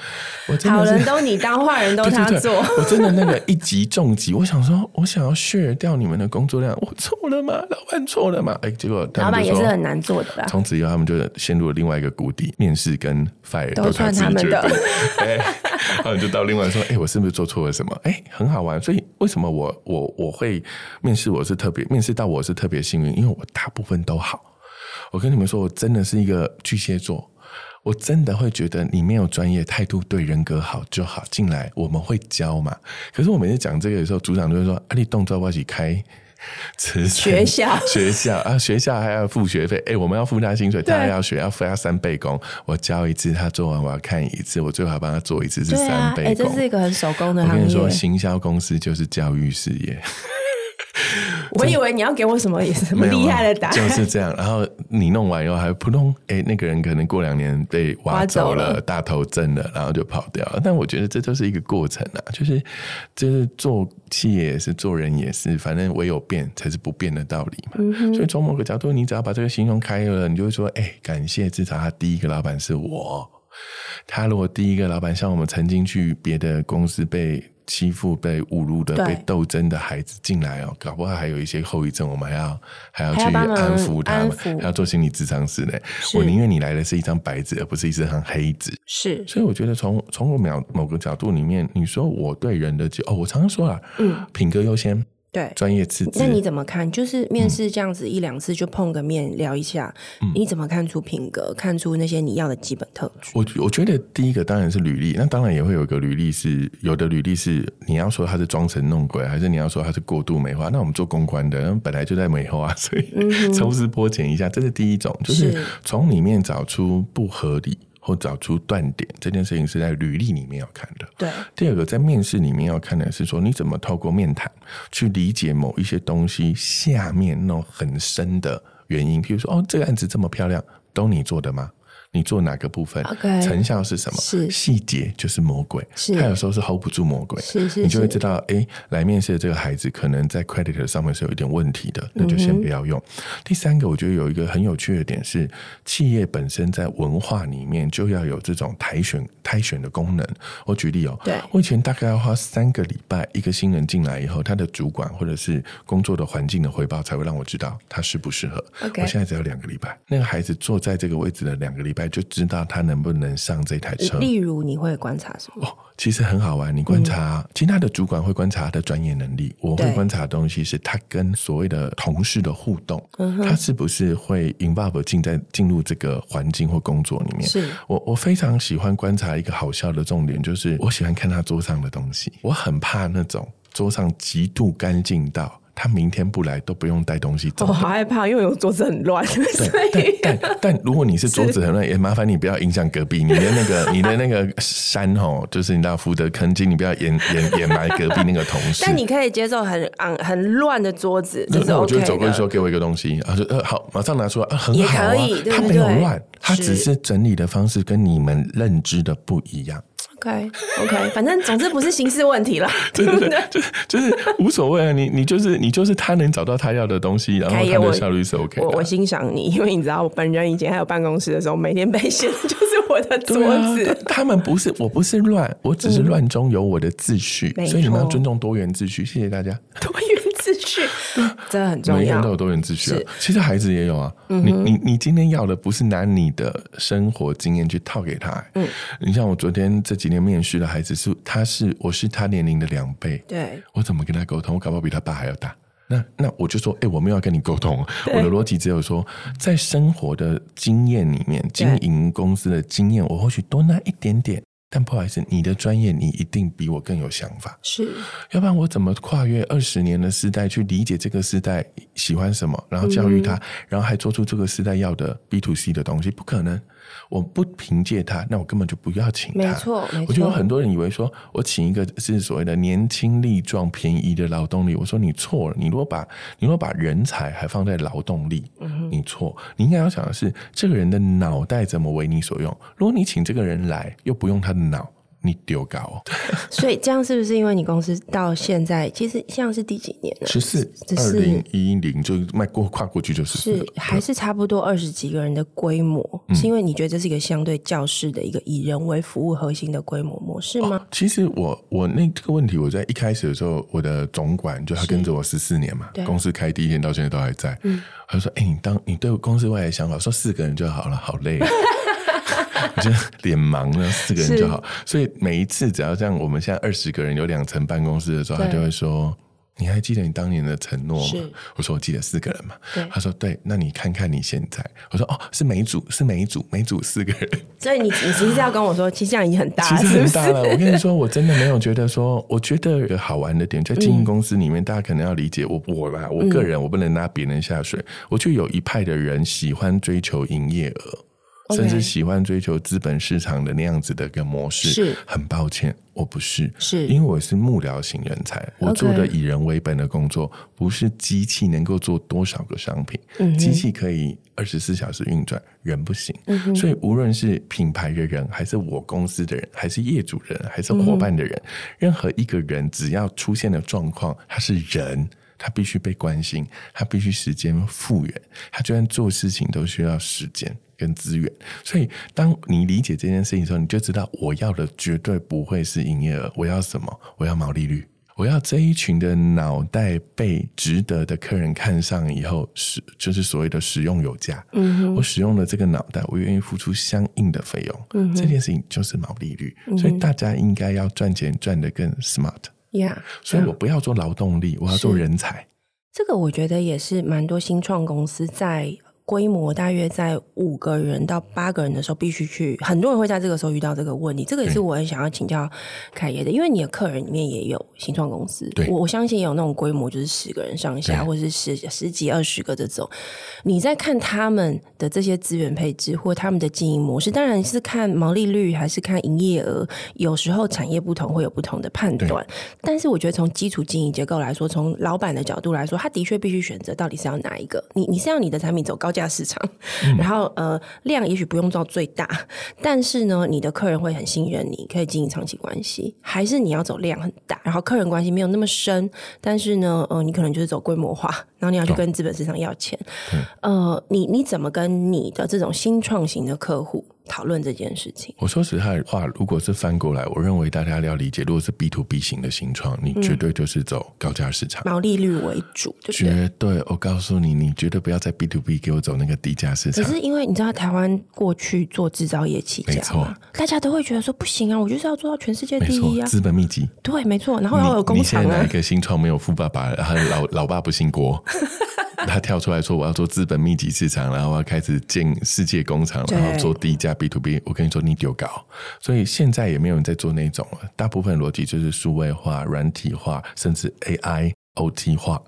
S2: 我真的
S1: 好人都你当，坏人都 他做。
S2: 我真的那个 一击重击，我想说，我想要削掉你们的工作量，我错了吗？老板错了吗？哎，结果
S1: 老板也是很难做的吧？
S2: 从此以后，他们就陷入了另外一个谷底，面试跟 fire
S1: 都算他们的。
S2: 哎，然后你就到另外说，哎、我是不是做错了什么？哎、很好玩。所以为什么我我我会面试？我是特别面试到我是特别幸运，因为我大部分都好。我跟你们说，我真的是一个巨蟹座，我真的会觉得你没有专业态度，对人格好就好。进来我们会教嘛。可是我每次讲这个的时候，组长就会说：“啊，你动作我一起开。”
S1: 学校
S2: 学校啊，学校还要付学费，哎、欸，我们要付他薪水，他还要学，要付他三倍工。我教一次，他做完我要看一次，我最好帮他做一次是三倍工。哎、啊欸，这是
S1: 一个很手工的行业。
S2: 我跟你说，行销公司就是教育事业。
S1: 我以为你要给我什么也是什么厉害的答案，
S2: 就是这样。然后你弄完以后还扑通，哎、欸，那个人可能过两年被挖走了，走 了大头症了，然后就跑掉了。但我觉得这都是一个过程啊，就是就是做企业也是，做人也是，反正唯有变才是不变的道理嘛。嗯、所以从某个角度，你只要把这个心胸开了，你就会说，哎、欸，感谢至少他第一个老板是我。他如果第一个老板像我们曾经去别的公司被欺负、被侮辱的、被斗争的孩子进来哦，搞不好还有一些后遗症，我们还要还要去安抚他们，
S1: 还
S2: 还要做心理智商师呢。我宁愿你来的是一张白纸，而不是一张黑纸。
S1: 是，
S2: 所以我觉得从从我某某个角度里面，你说我对人的哦，我常常说啊，
S1: 嗯，
S2: 品格优先。
S1: 对，
S2: 专业资质。
S1: 那你怎么看？就是面试这样子一两次就碰个面聊一下，嗯、你怎么看出品格？看出那些你要的基本特质？
S2: 我我觉得第一个当然是履历，那当然也会有一个履历是有的履历是你要说他是装神弄鬼，还是你要说他是过度美化？那我们做公关的，本来就在美化，所以抽丝剥茧一下，这是第一种，就是从里面找出不合理。或找出断点，这件事情是在履历里面要看的。
S1: 对，
S2: 第二个在面试里面要看的是说，你怎么透过面谈去理解某一些东西下面那种很深的原因。比如说，哦，这个案子这么漂亮，都你做的吗？你做哪个部分？Okay, 成效是什么？
S1: 是
S2: 细节就是魔鬼，是他有时候是 hold 不住魔鬼，
S1: 是是，
S2: 你就会知道，哎，来面试的这个孩子可能在 credit 上面是有一点问题的，那就先不要用。嗯、第三个，我觉得有一个很有趣的点是，企业本身在文化里面就要有这种筛选筛选的功能。我举例哦，
S1: 对，
S2: 我以前大概要花三个礼拜，一个新人进来以后，他的主管或者是工作的环境的回报才会让我知道他适不适合。我现在只要两个礼拜，那个孩子坐在这个位置的两个礼拜就知道他。能不能上这台车？
S1: 例如，你会观察什么？
S2: 哦，其实很好玩。你观察，嗯、其他的主管会观察他的专业能力。我会观察的东西是他跟所谓的同事的互动，他是不是会 involve 进在进入这个环境或工作里面？
S1: 是
S2: 我我非常喜欢观察一个好笑的重点，就是我喜欢看他桌上的东西。我很怕那种桌上极度干净到。他明天不来都不用带东西走。
S1: 我好害怕，因为我桌子很乱。
S2: 对，但但但如果你是桌子很乱，也麻烦你不要影响隔壁。你的那个 你的那个山哦，就是你知道福德坑金，你不要掩掩掩埋隔壁那个同事。
S1: 但你可以接受很昂很乱的桌子，就是 OK
S2: 那我就走过去说给我一个东西，然后就呃好，马上拿出来，啊很好啊，他没有乱，他只是整理的方式跟你们认知的不一样。
S1: OK OK，反正总之不是形式问题了。
S2: 对对对，就就是无所谓啊，你你就是你就是他能找到他要的东西，然后他的效率是 OK 的。
S1: 我我欣赏你，因为你知道我本人以前还有办公室的时候，每天被嫌就是我的桌子。
S2: 啊、他们不是，我不是乱，我只是乱中有我的秩序，嗯、所以你们要尊重多元秩序。谢谢大家。
S1: 多元秩序，真的很重要。
S2: 每个人都有多元秩序啊。其实孩子也有啊。嗯、你你你今天要的不是拿你的生活经验去套给他。嗯，你像我昨天这几年面试的孩子是，他是我是他年龄的两倍。
S1: 对，
S2: 我怎么跟他沟通？我搞不好比他爸还要大。那那我就说，哎、欸，我没有要跟你沟通。我的逻辑只有说，在生活的经验里面，经营公司的经验，我或许多那一点点。但不好意思，你的专业你一定比我更有想法，
S1: 是，要
S2: 不然我怎么跨越二十年的时代去理解这个时代喜欢什么，然后教育他，嗯、然后还做出这个时代要的 B to C 的东西？不可能。我不凭借他，那我根本就不要请他。
S1: 没错，没错。
S2: 我觉得有很多人以为说，我请一个是所谓的年轻力壮、便宜的劳动力。我说你错了，你如果把你如果把人才还放在劳动力，嗯、你错。你应该要想的是，这个人的脑袋怎么为你所用。如果你请这个人来，又不用他的脑。你丢高哦，
S1: 所以这样是不是因为你公司到现在其实像是第几年了？
S2: 十四，二零一零就迈过跨过去就是
S1: 是还是差不多二十几个人的规模？嗯、是因为你觉得这是一个相对教室的一个以人为服务核心的规模模式吗？哦、
S2: 其实我我那这个问题我在一开始的时候，我的总管就他跟着我十四年嘛，公司开第一天到现在都还在。嗯，他就说：“哎、欸，你当你对公司未来想法，说四个人就好了，好累。” 我就脸盲了，四个人就好。所以每一次只要这样，我们现在二十个人有两层办公室的时候，他就会说：“你还记得你当年的承诺吗？”我说：“我记得四个人嘛。”他说：“对，那你看看你现在。”我说：“哦，是每组是每组每组四个人。”
S1: 所以你你其实要跟我说，其实这样已经很大了，
S2: 其实很大了。我跟你说，我真的没有觉得说，我觉得有好玩的点在经营公司里面，嗯、大家可能要理解我我吧，我个人我不能拉别人下水。嗯、我就有一派的人喜欢追求营业额。甚至喜欢追求资本市场的那样子的一个模式，是。很抱歉，我不是，
S1: 是。
S2: 因为我是幕僚型人才，我做的以人为本的工作，不是机器能够做多少个商品，机器可以二十四小时运转，人不行，所以无论是品牌的人，还是我公司的人，还是业主人，还是伙伴的人，任何一个人只要出现了状况，他是人。他必须被关心，他必须时间复原，他就算做事情都需要时间。跟资源。所以，当你理解这件事情的时候，你就知道我要的绝对不会是营业额，我要什么？我要毛利率。我要这一群的脑袋被值得的客人看上以后，使就是所谓的使用有价。嗯，我使用了这个脑袋，我愿意付出相应的费用。嗯，这件事情就是毛利率。嗯，所以大家应该要赚钱赚得更 smart。
S1: Yeah，
S2: 所以我不要做劳动力，我要做人才。
S1: 这个我觉得也是蛮多新创公司在。规模大约在五个人到八个人的时候，必须去。很多人会在这个时候遇到这个问题。这个也是我很想要请教凯爷的，因为你的客人里面也有新创公司，我我相信也有那种规模就是十个人上下，或者是十十几二十个这种。你在看他们的这些资源配置或他们的经营模式，当然是看毛利率还是看营业额，有时候产业不同会有不同的判断。但是我觉得从基础经营结构来说，从老板的角度来说，他的确必须选择到底是要哪一个。你你是要你的产品走高价市场，然后呃量也许不用到最大，但是呢，你的客人会很信任你，可以经营长期关系。还是你要走量很大，然后客人关系没有那么深，但是呢，呃，你可能就是走规模化，然后你要去跟资本市场要钱。哦、呃，你你怎么跟你的这种新创型的客户讨论这件事情。
S2: 我说实在话，如果是翻过来，我认为大家要理解，如果是 B to B 型的新创，你绝对就是走高价市场，
S1: 毛利率为主，对不对？
S2: 绝对，我告诉你，你绝对不要在 B to B 给我走那个低价市场。
S1: 可是因为你知道，台湾过去做制造业起家，没错，大家都会觉得说不行啊，我就是要做到全世界第一啊，
S2: 资本密集，
S1: 对，没错。然后要有工厂啊。
S2: 你现在哪一个新创没有富爸爸，然后老老爸不姓郭？他跳出来说：“我要做资本密集市场，然后我要开始建世界工厂，然后做低价 B to B。”我跟你说，你丢高，所以现在也没有人在做那种了。大部分逻辑就是数位化、软体化，甚至 AI、OT 化。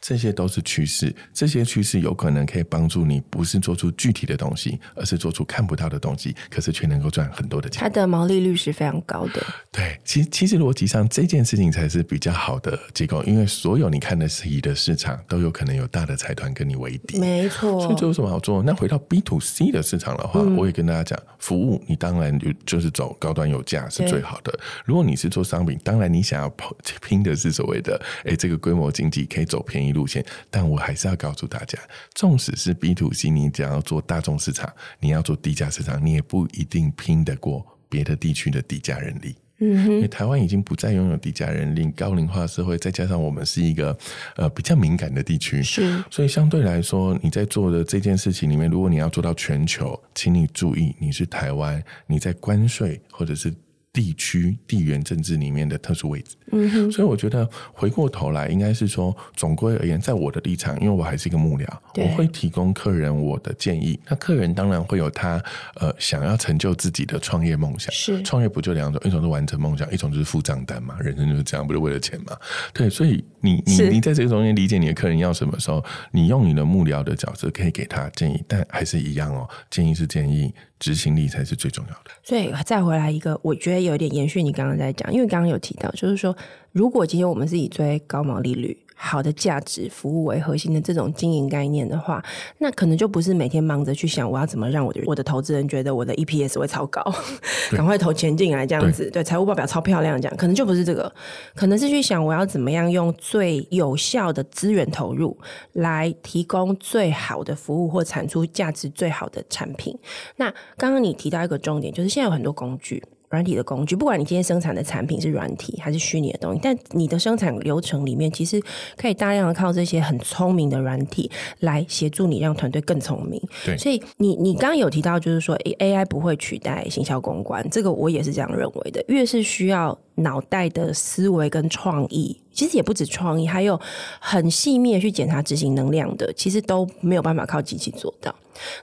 S2: 这些都是趋势，这些趋势有可能可以帮助你，不是做出具体的东西，而是做出看不到的东西，可是却能够赚很多的钱。
S1: 它的毛利率是非常高的。
S2: 对，其实其实逻辑上这件事情才是比较好的结构，因为所有你看得起的市场都有可能有大的财团跟你为敌。
S1: 没错，
S2: 所以这有什么好做？那回到 B to C 的市场的话，嗯、我也跟大家讲，服务你当然就就是走高端有价是最好的。如果你是做商品，当然你想要 拼的是所谓的哎这个规模经济可以走便宜路线，但我还是要告诉大家，纵使是 B to C，你只要做大众市场，你要做低价市场，你也不一定拼得过别的地区的低价人力。嗯，因为台湾已经不再拥有低价人力，高龄化社会，再加上我们是一个呃比较敏感的地区，
S1: 是，
S2: 所以相对来说，你在做的这件事情里面，如果你要做到全球，请你注意，你是台湾，你在关税或者是。地区地缘政治里面的特殊位置，嗯哼，所以我觉得回过头来，应该是说，总归而言，在我的立场，因为我还是一个幕僚，我会提供客人我的建议。那客人当然会有他呃想要成就自己的创业梦想，是创业不就两种，一种是完成梦想，一种就是付账单嘛，人生就是这样，不是为了钱嘛？对，所以你你你在这个中间理解你的客人要什么时候，你用你的幕僚的角色可以给他建议，但还是一样哦，建议是建议。执行力才是最重要的。
S1: 所以再回来一个，我觉得有点延续你刚刚在讲，因为刚刚有提到，就是说，如果今天我们是以追高毛利率。好的价值服务为核心的这种经营概念的话，那可能就不是每天忙着去想我要怎么让我的我的投资人觉得我的 EPS 会超高，赶快投钱进来这样子，对财务报表超漂亮这样，可能就不是这个，可能是去想我要怎么样用最有效的资源投入来提供最好的服务或产出价值最好的产品。那刚刚你提到一个重点，就是现在有很多工具。软体的工具，不管你今天生产的产品是软体还是虚拟的东西，但你的生产流程里面其实可以大量的靠这些很聪明的软体来协助你，让团队更聪明。
S2: 对，
S1: 所以你你刚刚有提到，就是说 AI 不会取代行销公关，这个我也是这样认为的。越是需要脑袋的思维跟创意，其实也不止创意，还有很细密的去检查执行能量的，其实都没有办法靠机器做到。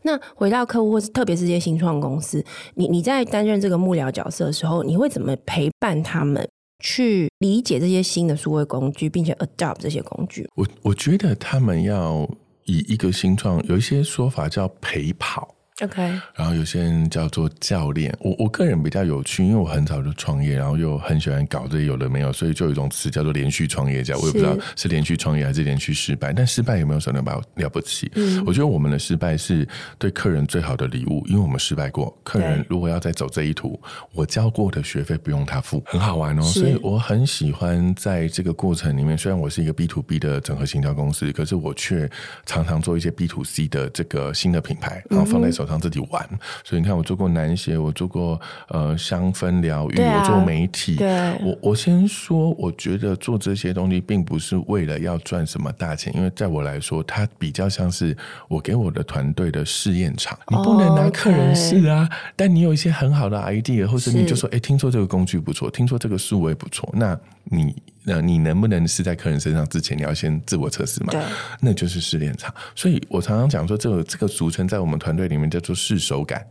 S1: 那回到客户，或是特别是这些新创公司，你你在担任这个幕僚角色的时候，你会怎么陪伴他们去理解这些新的数位工具，并且 adopt 这些工具？
S2: 我我觉得他们要以一个新创，有一些说法叫陪跑。
S1: OK，
S2: 然后有些人叫做教练，我我个人比较有趣，因为我很早就创业，然后又很喜欢搞这些有的没有，所以就有一种词叫做连续创业家，我也不知道是连续创业还是连续失败，但失败也没有什么了了不起？嗯，我觉得我们的失败是对客人最好的礼物，因为我们失败过，客人如果要再走这一途，我交过的学费不用他付，很好玩哦，所以我很喜欢在这个过程里面，虽然我是一个 B to B 的整合行销公司，可是我却常常做一些 B to C 的这个新的品牌，然后放在手上自己玩。所以你看，我做过男鞋，我做过呃香氛疗愈，
S1: 啊、
S2: 我做媒体。
S1: 对，
S2: 我我先说，我觉得做这些东西并不是为了要赚什么大钱，因为在我来说，它比较像是我给我的团队的试验场。你不能拿客人试啊，oh. 但你有一些很好的 idea，或者你就说，哎，听说这个工具不错，听说这个数位不错，那你那你能不能试在客人身上之前，你要先自我测试嘛？对，那就是试炼场。所以我常常讲说，这个这个俗称在我们团队里面叫做试手感，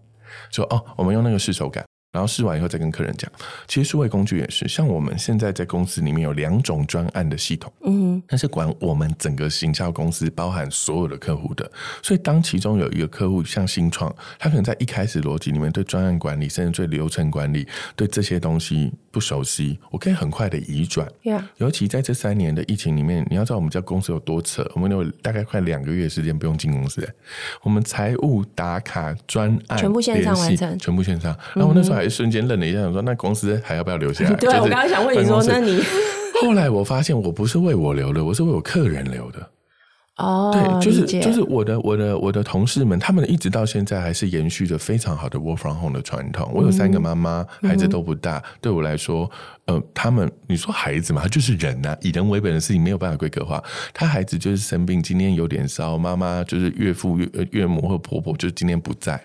S2: 说哦，我们用那个试手感。然后试完以后再跟客人讲，其实数位工具也是，像我们现在在公司里面有两种专案的系统，嗯，那是管我们整个行销公司，包含所有的客户的。所以当其中有一个客户像新创，他可能在一开始逻辑里面对专案管理，甚至对流程管理，对这些东西不熟悉，我可以很快的移转。Yeah. 尤其在这三年的疫情里面，你要知道我们家公司有多扯，我们有大概快两个月时间不用进公司，我们财务打卡专案
S1: 全部线上完成，
S2: 全部线上。然后我那时候。还瞬间愣了一下，想 说那公司还要不要留下来？
S1: 对，我刚刚想问你说，那你
S2: 后来我发现我不是为我留的，我是为我客人留的。哦，对，就是就是我的我的我的同事们，他们一直到现在还是延续着非常好的 work from home 的传统。我有三个妈妈，孩子都不大，对我来说，呃，他们你说孩子嘛，他就是人呐，以人为本的事情没有办法规格化。他孩子就是生病，今天有点烧，妈妈就是岳父岳岳母或婆婆就是今天不在。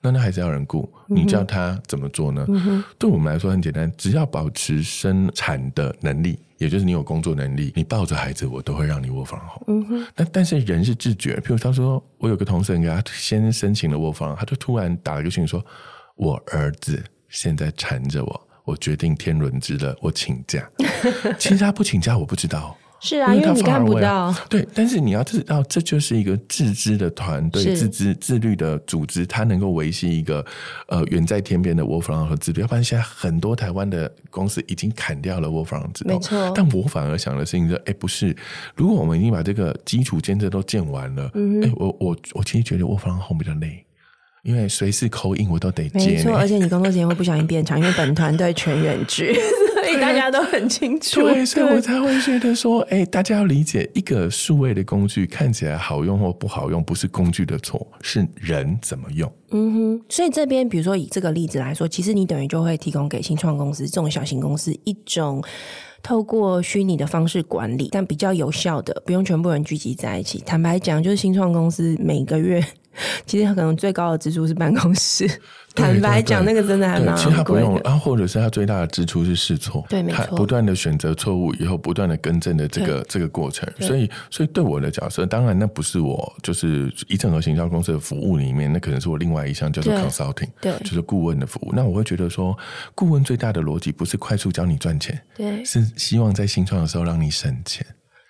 S2: 那那还是要人雇，你叫他怎么做呢？嗯，对我们来说很简单，只要保持生产的能力，也就是你有工作能力，你抱着孩子，我都会让你 from home。嗯哼，但但是人是自觉，譬如他说，我有个同事给他先申请了 from home，他就突然打了个讯说，我儿子现在缠着我，我决定天伦之乐，我请假。其实他不请假，我不知道。
S1: 是啊，因为，你看不到。
S2: 对，但是你要知道，这就是一个自知的团队，自知自律的组织，它能够维系一个呃远在天边的 work from 和自律。要不然，现在很多台湾的公司已经砍掉了 work from home 制度。没错。但我反而想的事情是，哎，不是，如果我们已经把这个基础建设都建完了，嗯，哎，我我我其实觉得 work from home 比较累，因为随时 call in 我都得接。
S1: 没错，而且你工作时间会不小心变长，因为本团队全远距。大家都很清楚，
S2: 对，所以我才会觉得说，哎，大家要理解，一个数位的工具看起来好用或不好用，不是工具的错，是人怎么用。
S1: 嗯哼，所以这边比如说以这个例子来说，其实你等于就会提供给新创公司这种小型公司一种透过虚拟的方式管理，但比较有效的，不用全部人聚集在一起。坦白讲，就是新创公司每个月。其实他可能最高的支出是办公室。坦白讲，那个真的还蛮。
S2: 其实他不用，啊或者是他最大的支出是试错，
S1: 对，没错，
S2: 不断的选择错误以后，不断的更正的这个这个过程。所以，所以对我的角色，当然那不是我，就是一整合行销公司的服务里面，那可能是我另外一项叫做 consulting，对，就是顾问的服务。那我会觉得说，顾问最大的逻辑不是快速教你赚钱，对，是希望在新创的时候让你省钱。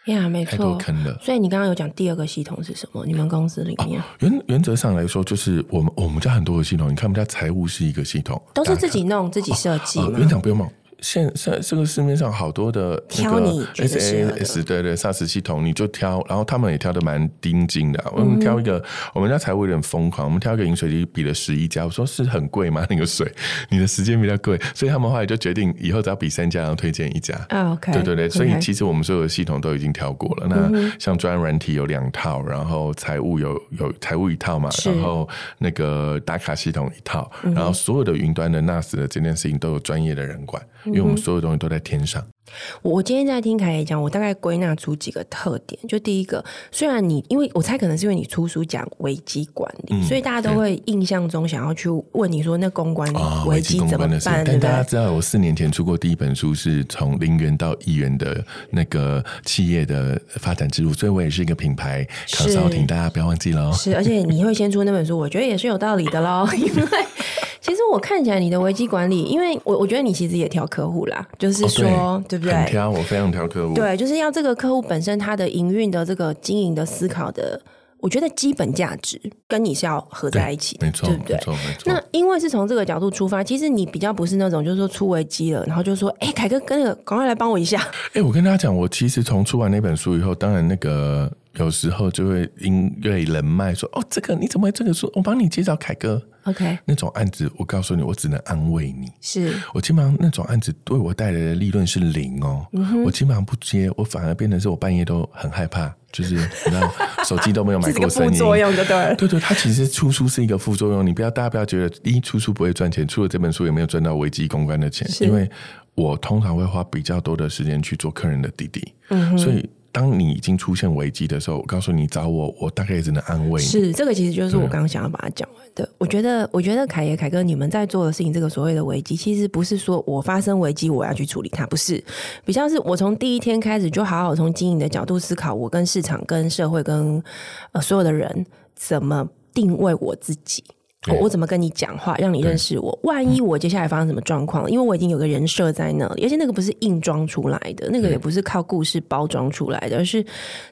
S1: 呀，yeah, 没错，所以你刚刚有讲第二个系统是什么？你们公司里面、哦、
S2: 原原则上来说，就是我们我们家很多个系统。你看，我们家财务是一个系统，
S1: 都是自己弄、自己设计吗？
S2: 园长不用忙。现在这个市面上好多的那个 SaaS 对对 SaaS 系统，你就挑，然后他们也挑的蛮盯紧的。我们挑一个，我们家财务有点疯狂，我们挑一个饮水机比了十一家，我说是很贵吗？那个水，你的时间比较贵，所以他们后来就决定以后只要比三家，然后推荐一家。啊 OK，对对对，所以其实我们所有的系统都已经挑过了。那像专案软体有两套，然后财务有有财务一套嘛，然后那个打卡系统一套，然后所有的云端的 NAS 的这件事情都有专业的人管。因为我们所有东西都在天上。
S1: 我今天在听凯爷讲，我大概归纳出几个特点。就第一个，虽然你，因为我猜可能是因为你出书讲危机管理，嗯、所以大家都会印象中想要去问你说，那公关危机怎么办？哦、但
S2: 大家知道，我四年前出过第一本书，是从零元到一元的那个企业的发展之路，所以我也是一个品牌 consulting，大家不要忘记了。
S1: 是，而且你会先出那本书，我觉得也是有道理的喽，因为。其实我看起来你的危机管理，因为我我觉得你其实也挑客户啦，就是说，哦、对，对不对？
S2: 很挑，我非常挑客户。
S1: 对，就是要这个客户本身他的营运的这个经营的思考的。我觉得基本价值跟你是要合在一起的，
S2: 没错，
S1: 对不对？
S2: 没错，没错。
S1: 那因为是从这个角度出发，其实你比较不是那种就是说出危机了，然后就说：“哎，凯哥，跟那个赶快来帮我一下。”
S2: 哎，我跟大家讲，我其实从出完那本书以后，当然那个有时候就会因为人脉说哦，这个你怎么会这个说？我帮你介绍凯哥。
S1: OK，
S2: 那种案子，我告诉你，我只能安慰你。
S1: 是
S2: 我基本上那种案子对我带来的利润是零哦。嗯、我基本上不接，我反而变成是我半夜都很害怕，就是你知道手机都没有买过 声音。
S1: 副作用对对
S2: 对对，它其实出书是一个副作用。你不要大家不要觉得一出书不会赚钱，出了这本书也没有赚到危机公关的钱，因为我通常会花比较多的时间去做客人的弟弟，嗯、所以。当你已经出现危机的时候，我告诉你找我，我大概也只能安慰你。
S1: 是，这个其实就是我刚刚想要把它讲完的。我觉得，我觉得凯爷、凯哥，你们在做的事情，这个所谓的危机，其实不是说我发生危机我要去处理它，不是，比较是我从第一天开始就好好从经营的角度思考，我跟市场、跟社会、跟呃所有的人怎么定位我自己。我我怎么跟你讲话，让你认识我？万一我接下来发生什么状况，因为我已经有个人设在那里，而且那个不是硬装出来的，那个也不是靠故事包装出来的，而是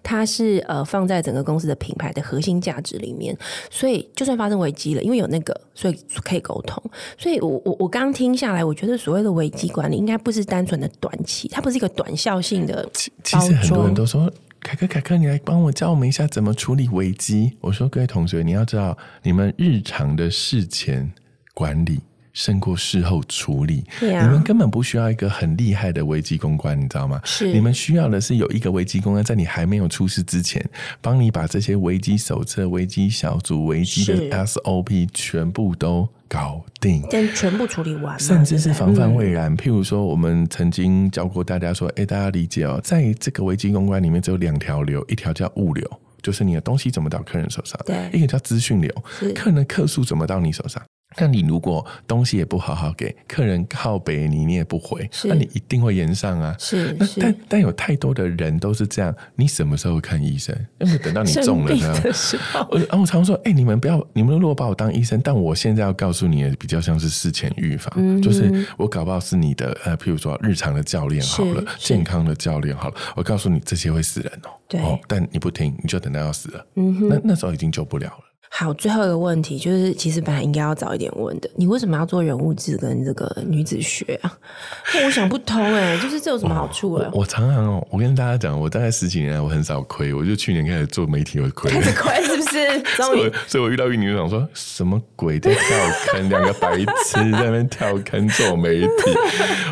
S1: 它是呃放在整个公司的品牌的核心价值里面。所以就算发生危机了，因为有那个，所以可以沟通。所以我我我刚听下来，我觉得所谓的危机管理，应该不是单纯的短期，它不是一个短效性的包装。其其实
S2: 很多人都说。凯哥，凯哥，你来帮我教我们一下怎么处理危机。我说，各位同学，你要知道，你们日常的事前管理胜过事后处理。你们根本不需要一个很厉害的危机公关，你知道吗？
S1: 是。
S2: 你们需要的是有一个危机公关，在你还没有出事之前，帮你把这些危机手册、危机小组、危机的 SOP 全部都。搞定，
S1: 先全部处理完，
S2: 甚至是防范未然。譬如说，我们曾经教过大家说：“哎、欸，大家理解哦，在这个危机公关里面，只有两条流，一条叫物流，就是你的东西怎么到客人手上；
S1: 对，
S2: 一个叫资讯流，客人的客诉怎么到你手上。”那你如果东西也不好好给客人靠北你，你也不回，那你一定会延上啊。
S1: 是，
S2: 那但但有太多的人都是这样，你什么时候看医生？因为等到你中了呢？我啊，我常说，哎、欸，你们不要，你们如果把我当医生，但我现在要告诉你的，比较像是事前预防、嗯，就是我搞不好是你的呃，譬如说日常的教练好了，健康的教练好了，我告诉你这些会死人哦。
S1: 对，
S2: 哦，但你不听，你就等到要死了。嗯哼，那那时候已经救不了了。
S1: 好，最后一个问题就是，其实本来应该要早一点问的，你为什么要做人物志跟这个女子学啊？我想不通哎、欸，就是这有什么好处啊？
S2: 我常常哦，我跟大家讲，我大概十几年来我很少亏，我就去年开始做媒体会亏，
S1: 开始亏是不是？
S2: 所以，所以我遇到玉女就想说什么鬼在跳坑，两个白痴在那边跳坑做媒体。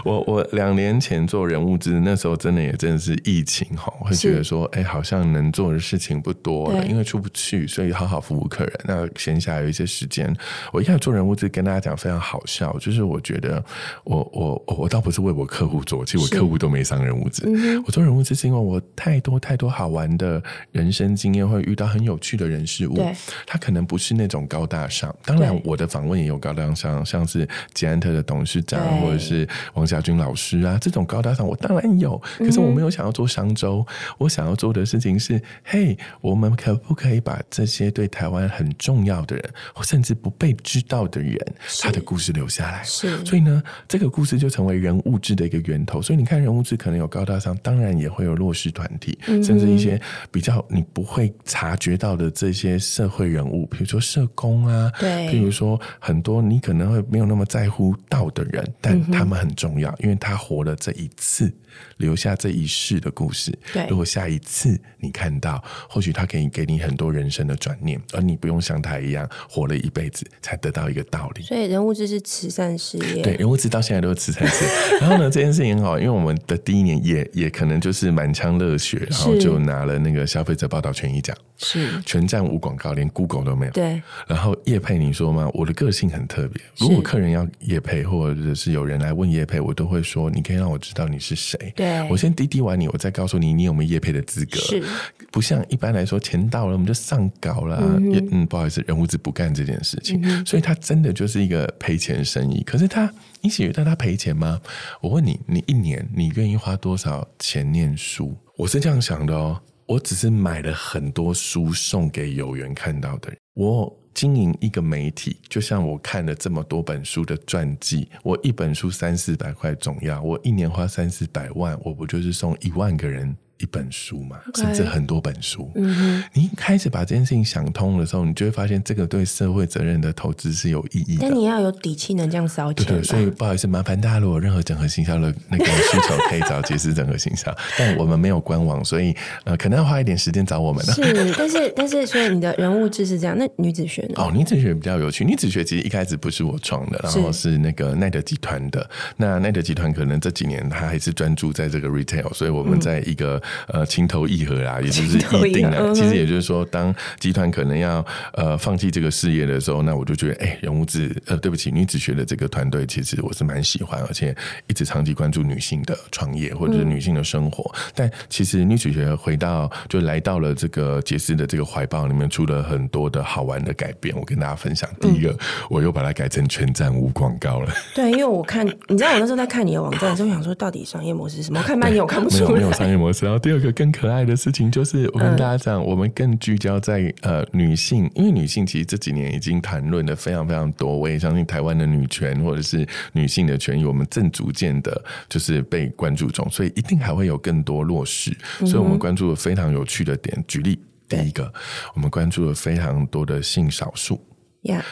S2: 我我两年前做人物志，那时候真的也真的是疫情哈，我会觉得说，哎、欸，好像能做的事情不多了，因为出不去，所以好好服务客人。那闲暇有一些时间，我一开始做人物志跟大家讲非常好笑，就是我觉得我我我倒不是为我客户做，其实我客户都没上人物志。我做人物志是因为我太多太多好玩的人生经验，会遇到很有趣的人事物。他可能不是那种高大上，当然我的访问也有高大上，像是捷安特的董事长或者是王家军老师啊，这种高大上我当然有。可是我没有想要做商周，我想要做的事情是，嘿，我们可不可以把这些对台湾很重要的人，或甚至不被知道的人，他的故事留下来。是，所以呢，这个故事就成为人物志的一个源头。所以你看，人物志可能有高大上，当然也会有弱势团体，嗯，甚至一些比较你不会察觉到的这些社会人物，比如说社工啊，对，比如说很多你可能会没有那么在乎到的人，但他们很重要，嗯，因为他活了这一次。留下这一世的故事。对，如果下一次你看到，或许他可以给你很多人生的转念，而你不用像他一样活了一辈子才得到一个道理。
S1: 所以人物志是慈善事业。
S2: 对，人物志到现在都是慈善事业。然后呢，这件事情很好，因为我们的第一年也也可能就是满腔热血，然后就拿了那个消费者报道权益奖，是全站无广告，连 Google 都没有。对。然后叶佩，你说吗？我的个性很特别，如果客人要叶佩，或者是有人来问叶佩，我都会说，你可以让我知道你是谁。
S1: 对，
S2: 我先滴滴完你，我再告诉你你有没有业配的资格。是，不像一般来说，钱到了我们就上稿了。嗯，嗯，不好意思，人物志不干这件事情，嗯，所以他真的就是一个赔钱生意。可是他，你觉得他赔钱吗？我问你，你一年你愿意花多少钱念书？我是这样想的哦，我只是买了很多书送给有缘看到的人。我。经营一个媒体，就像我看了这么多本书的传记，我一本书三四百块总要，我一年花三四百万，我不就是送一万个人一本书嘛.甚至很多本书。嗯哼，你开始把这件事情想通的时候，你就会发现这个对社会责任的投资是有意义的。
S1: 但你要有底气，能这样烧钱。
S2: 对对，所以不好意思，麻烦大家如果有任何整合行销的那个需求，可以找杰斯整合行销。但我们没有官网，所以呃，可能要花一点时间找我们了。
S1: 是，但是但是，所以你的人物志是这样。那女子学呢？
S2: 哦，女子学比较有趣。女子学其实一开始不是我创的，然后是那个奈德集团的。那奈德集团可能这几年他还是专注在这个 retail，所以我们在一个、嗯、呃情投。意合啦，也就是议定了。其实也就是说，当集团可能要呃放弃这个事业的时候，那我就觉得，哎、欸，人物志呃，对不起，女子学的这个团队，其实我是蛮喜欢，而且一直长期关注女性的创业或者是女性的生活。嗯、但其实女子学回到就来到了这个杰斯的这个怀抱里面，出了很多的好玩的改变。我跟大家分享，第一个，嗯、我又把它改成全站无广告了。
S1: 对，因为我看，你知道我那时候在看你的网站的时候，想说到底商业模式是什么？我看半天我看不出来，
S2: 没有没有商业模式。第二个更可爱。爱的事情就是，我跟大家讲，我们更聚焦在呃女性，因为女性其实这几年已经谈论的非常非常多。我也相信台湾的女权或者是女性的权益，我们正逐渐的就是被关注中，所以一定还会有更多落实。所以我们关注了非常有趣的点，举例第一个，我们关注了非常多的性少
S1: 数。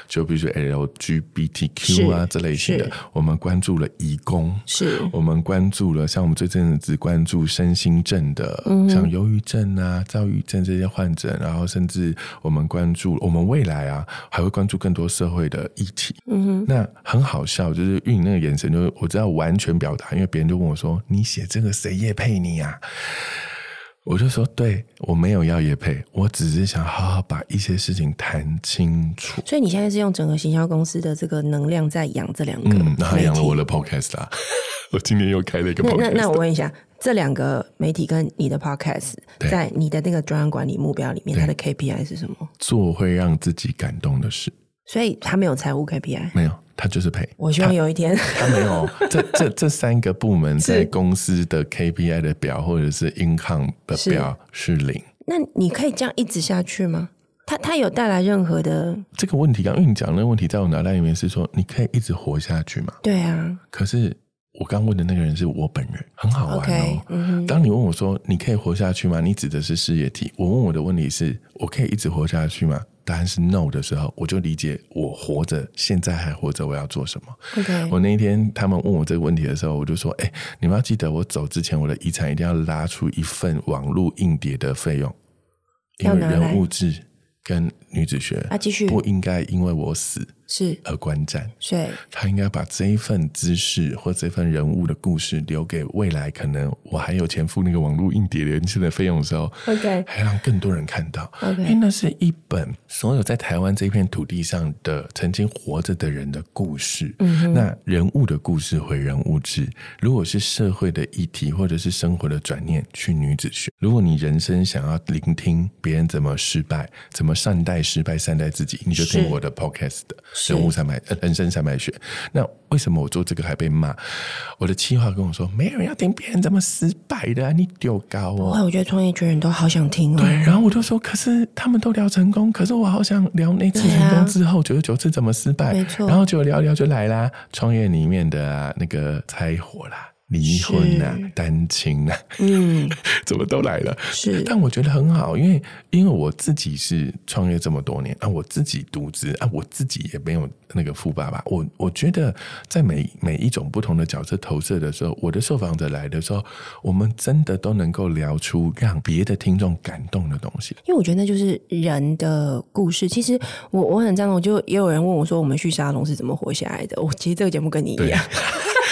S2: 就比如说 LGBTQ 啊这类型的，我们关注了移工，
S1: 是
S2: 我们关注了像我们最近只关注身心症的，嗯、像忧郁症啊、躁郁症这些患者，然后甚至我们关注我们未来啊还会关注更多社会的议题。嗯哼，那很好笑，就是运营那个眼神，就是我知道完全表达，因为别人就问我说：“你写这个谁也配你啊？”我就说，对，我没有要也配，我只是想好好把一些事情谈清楚。
S1: 所以你现在是用整个行销公司的这个能量在养这两个，
S2: 嗯，然后养了我的 podcast 啊。我今年又开了一个 podcast。
S1: 那那，那我问一下，这两个媒体跟你的 podcast，在你的那个专案管理目标里面，它的 KPI 是什么？
S2: 做会让自己感动的事。
S1: 所以他没有财务 KPI，
S2: 没有，他就是赔。
S1: 我希望有一天
S2: 他，他没有 这这这三个部门在公司的 KPI 的表或者是 income 的表是零。
S1: 那你可以这样一直下去吗？他他有带来任何的
S2: 这个问题？刚因为你讲那个问题，在我脑袋里面是说你可以一直活下去吗？
S1: 对啊。
S2: 可是我刚问的那个人是我本人，很好玩哦。Okay, 嗯、当你问我说你可以活下去吗？你指的是事业体。我问我的问题是我可以一直活下去吗？答案是 no 的时候，我就理解我活着，现在还活着，我要做什
S1: 么.
S2: 我那一天他们问我这个问题的时候，我就说：哎、欸，你们要记得，我走之前，我的遗产一定要拉出一份网络硬碟的费用，因为人物志跟女子学
S1: 啊，继续
S2: 不应该因为我死。
S1: 是。而
S2: 观战，
S1: 是。
S2: 他应该把这一份知识或这份人物的故事留给未来，可能我还有钱付那个网络硬碟连线的费用的时候
S1: ，OK，
S2: 还让更多人看到
S1: ，OK，
S2: 因为那是一本所有在台湾这片土地上的曾经活着的人的故事。嗯，那人物的故事回人物志，如果是社会的议题或者是生活的转念，去女子学。如果你人生想要聆听别人怎么失败，怎么善待失败，善待自己，你就听我的 Podcast 的。人物三百，人生三百学。那为什么我做这个还被骂？我的企划跟我说，没有人要听别人这么失败的啊，你丢高哦。
S1: 我觉得创业圈人都好想听哦。
S2: 对，然后我就说，可是他们都聊成功，可是我好想聊那次成功之后九十九次怎么失败。
S1: 没错。
S2: 然后就聊聊就来啦，创业里面的、啊、那个柴火啦。离婚呐、啊，单亲呐、啊，
S1: 嗯，
S2: 怎么都来了？
S1: 是，
S2: 但我觉得很好，因为因为我自己是创业这么多年啊，我自己独资啊，我自己也没有那个富爸爸。我我觉得在每每一种不同的角色投射的时候，我的受访者来的时候，我们真的都能够聊出让别的听众感动的东西。
S1: 因为我觉得那就是人的故事。其实我我很赞同，就也有人问我说，我们去沙龙是怎么活下来的？我其实这个节目跟你一样。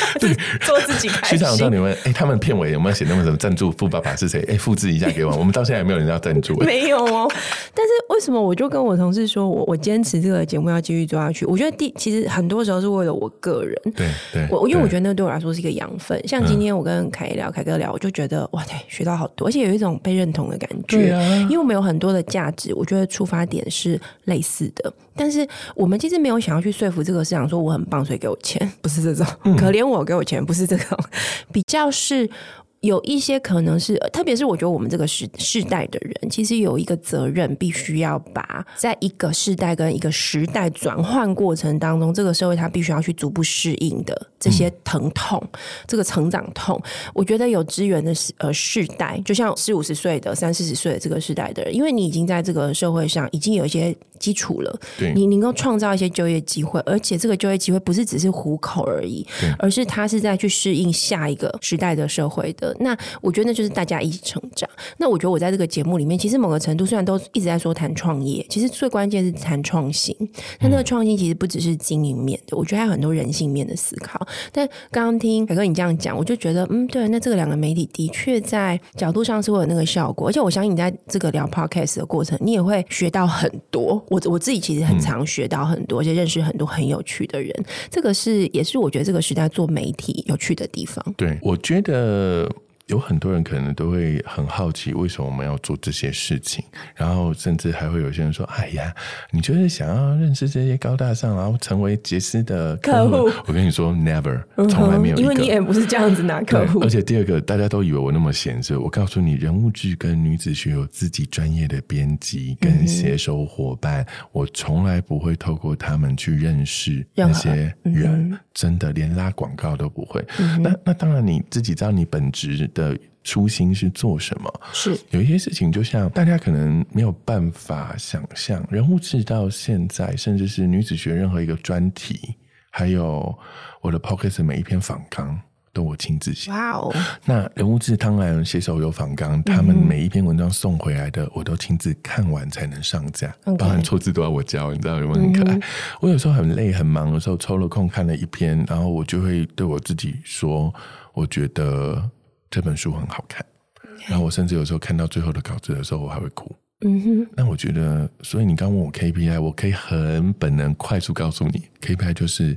S2: 对，
S1: 做自己开心。
S2: 学长，我知道你们，哎、欸，他们片尾有没有写那么什么赞助富爸爸是谁？哎、欸，复制一下给我。我们到现在也没有人要赞助。
S1: 没有哦。但是为什么我就跟我同事说我我坚持这个节目要继续做下去？我觉得第其实很多时候是为了我个人。
S2: 对对。
S1: 我因为我觉得那对我来说是一个养分。像今天我跟凯聊、凯哥聊，我就觉得哇，塞，学到好多，而且有一种被认同的感
S2: 觉。
S1: 因为我们有很多的价值，我觉得出发点是类似的。但是我们其实没有想要去说服这个市场说我很棒，所以给我钱，不是这种。可怜我给我钱，不是这种。比较是有一些可能是，特别是我觉得我们这个时世代的人，其实有一个责任，必须要把在一个世代跟一个时代转换过程当中，这个社会它必须要去逐步适应的这些疼痛，嗯、这个成长痛，我觉得有资源的呃世代，就像四五十岁的、三四十岁的这个世代的人，因为你已经在这个社会上已经有一些基础了，
S2: 对
S1: 你能够创造一些就业机会，而且这个就业机会不是只是糊口而已，而是他是在去适应下一个时代的社会的。那我觉得那就是大家一起成长。那我觉得我在这个节目里面，其实某个程度虽然都一直在说谈创业，其实最关键是谈创新。那那个创新其实不只是经营面的，我觉得还有很多人性面的思考。但刚刚听凯哥你这样讲，我就觉得嗯，对，那这个两个媒体的确在角度上是会有那个效果。而且我相信你在这个聊 podcast 的过程，你也会学到很多。我我自己其实很常学到很多，而且认识很多很有趣的人。这个是也是我觉得这个时代做媒体有趣的地方。
S2: 对，我觉得。有很多人可能都会很好奇，为什么我们要做这些事情？然后甚至还会有些人说：“哎呀，你就是想要认识这些高大上，然后成为杰斯的客户？”我跟你说，never，从来没有。
S1: 因为你也不是这样子拿客户。
S2: 而且第二个，大家都以为我那么闲着。我告诉你，人物剧跟女子学有自己专业的编辑跟携手伙伴，嗯、我从来不会透过他们去认识那些人，嗯、真的连拉广告都不会。嗯、那那当然，你自己知道你本职的。的初心是做什么？
S1: 是
S2: 有一些事情，就像大家可能没有办法想象，人物志到现在，甚至是女子学任何一个专题，还有我的 Podcast 每一篇访纲，都我亲自写。哇哦！那人物志当然写手有访纲，他们每一篇文章送回来的，我都亲自看完才能上架，包含错字都要我教，你知道有没有很可爱？嗯、我有时候很累很忙的时候，抽了空看了一篇，然后我就会对我自己说，我觉得。这本书很好看然后我甚至有时候看到最后的稿子的时候，我还会哭。嗯哼，那我觉得，所以你刚问我 KPI，我可以很本能、快速告诉你，KPI 就是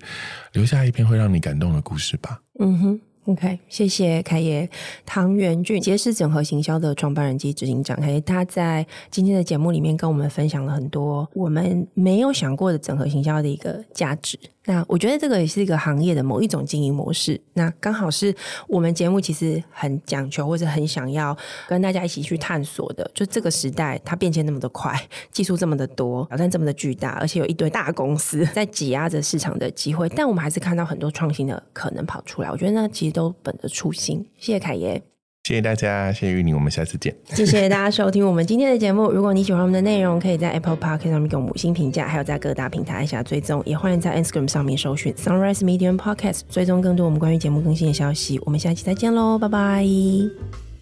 S2: 留下一篇会让你感动的故事吧。嗯哼。
S1: OK，谢谢凯爷，唐元俊，杰思整合行销的创办人及执行长。凯爷他在今天的节目里面跟我们分享了很多我们没有想过的整合行销的一个价值。那我觉得这个也是一个行业的某一种经营模式。那刚好是我们节目其实很讲求或者很想要跟大家一起去探索的。就这个时代，它变迁那么的快，技术这么的多，挑战这么的巨大，而且有一堆大公司在挤压着市场的机会，但我们还是看到很多创新的可能跑出来。我觉得呢，其实。都本着初心，谢谢凯爷，
S2: 谢谢大家，谢谢玉宁，我们下次见。
S1: 谢谢大家收听我们今天的节目。如果你喜欢我们的内容，可以在 Apple Podcast 上面给我们五星评价，还有在各大平台按下追踪，也欢迎在 Instagram 上面搜寻 Sunrise Medium Podcast，追踪更多我们关于节目更新的消息。我们下期再见喽，拜拜。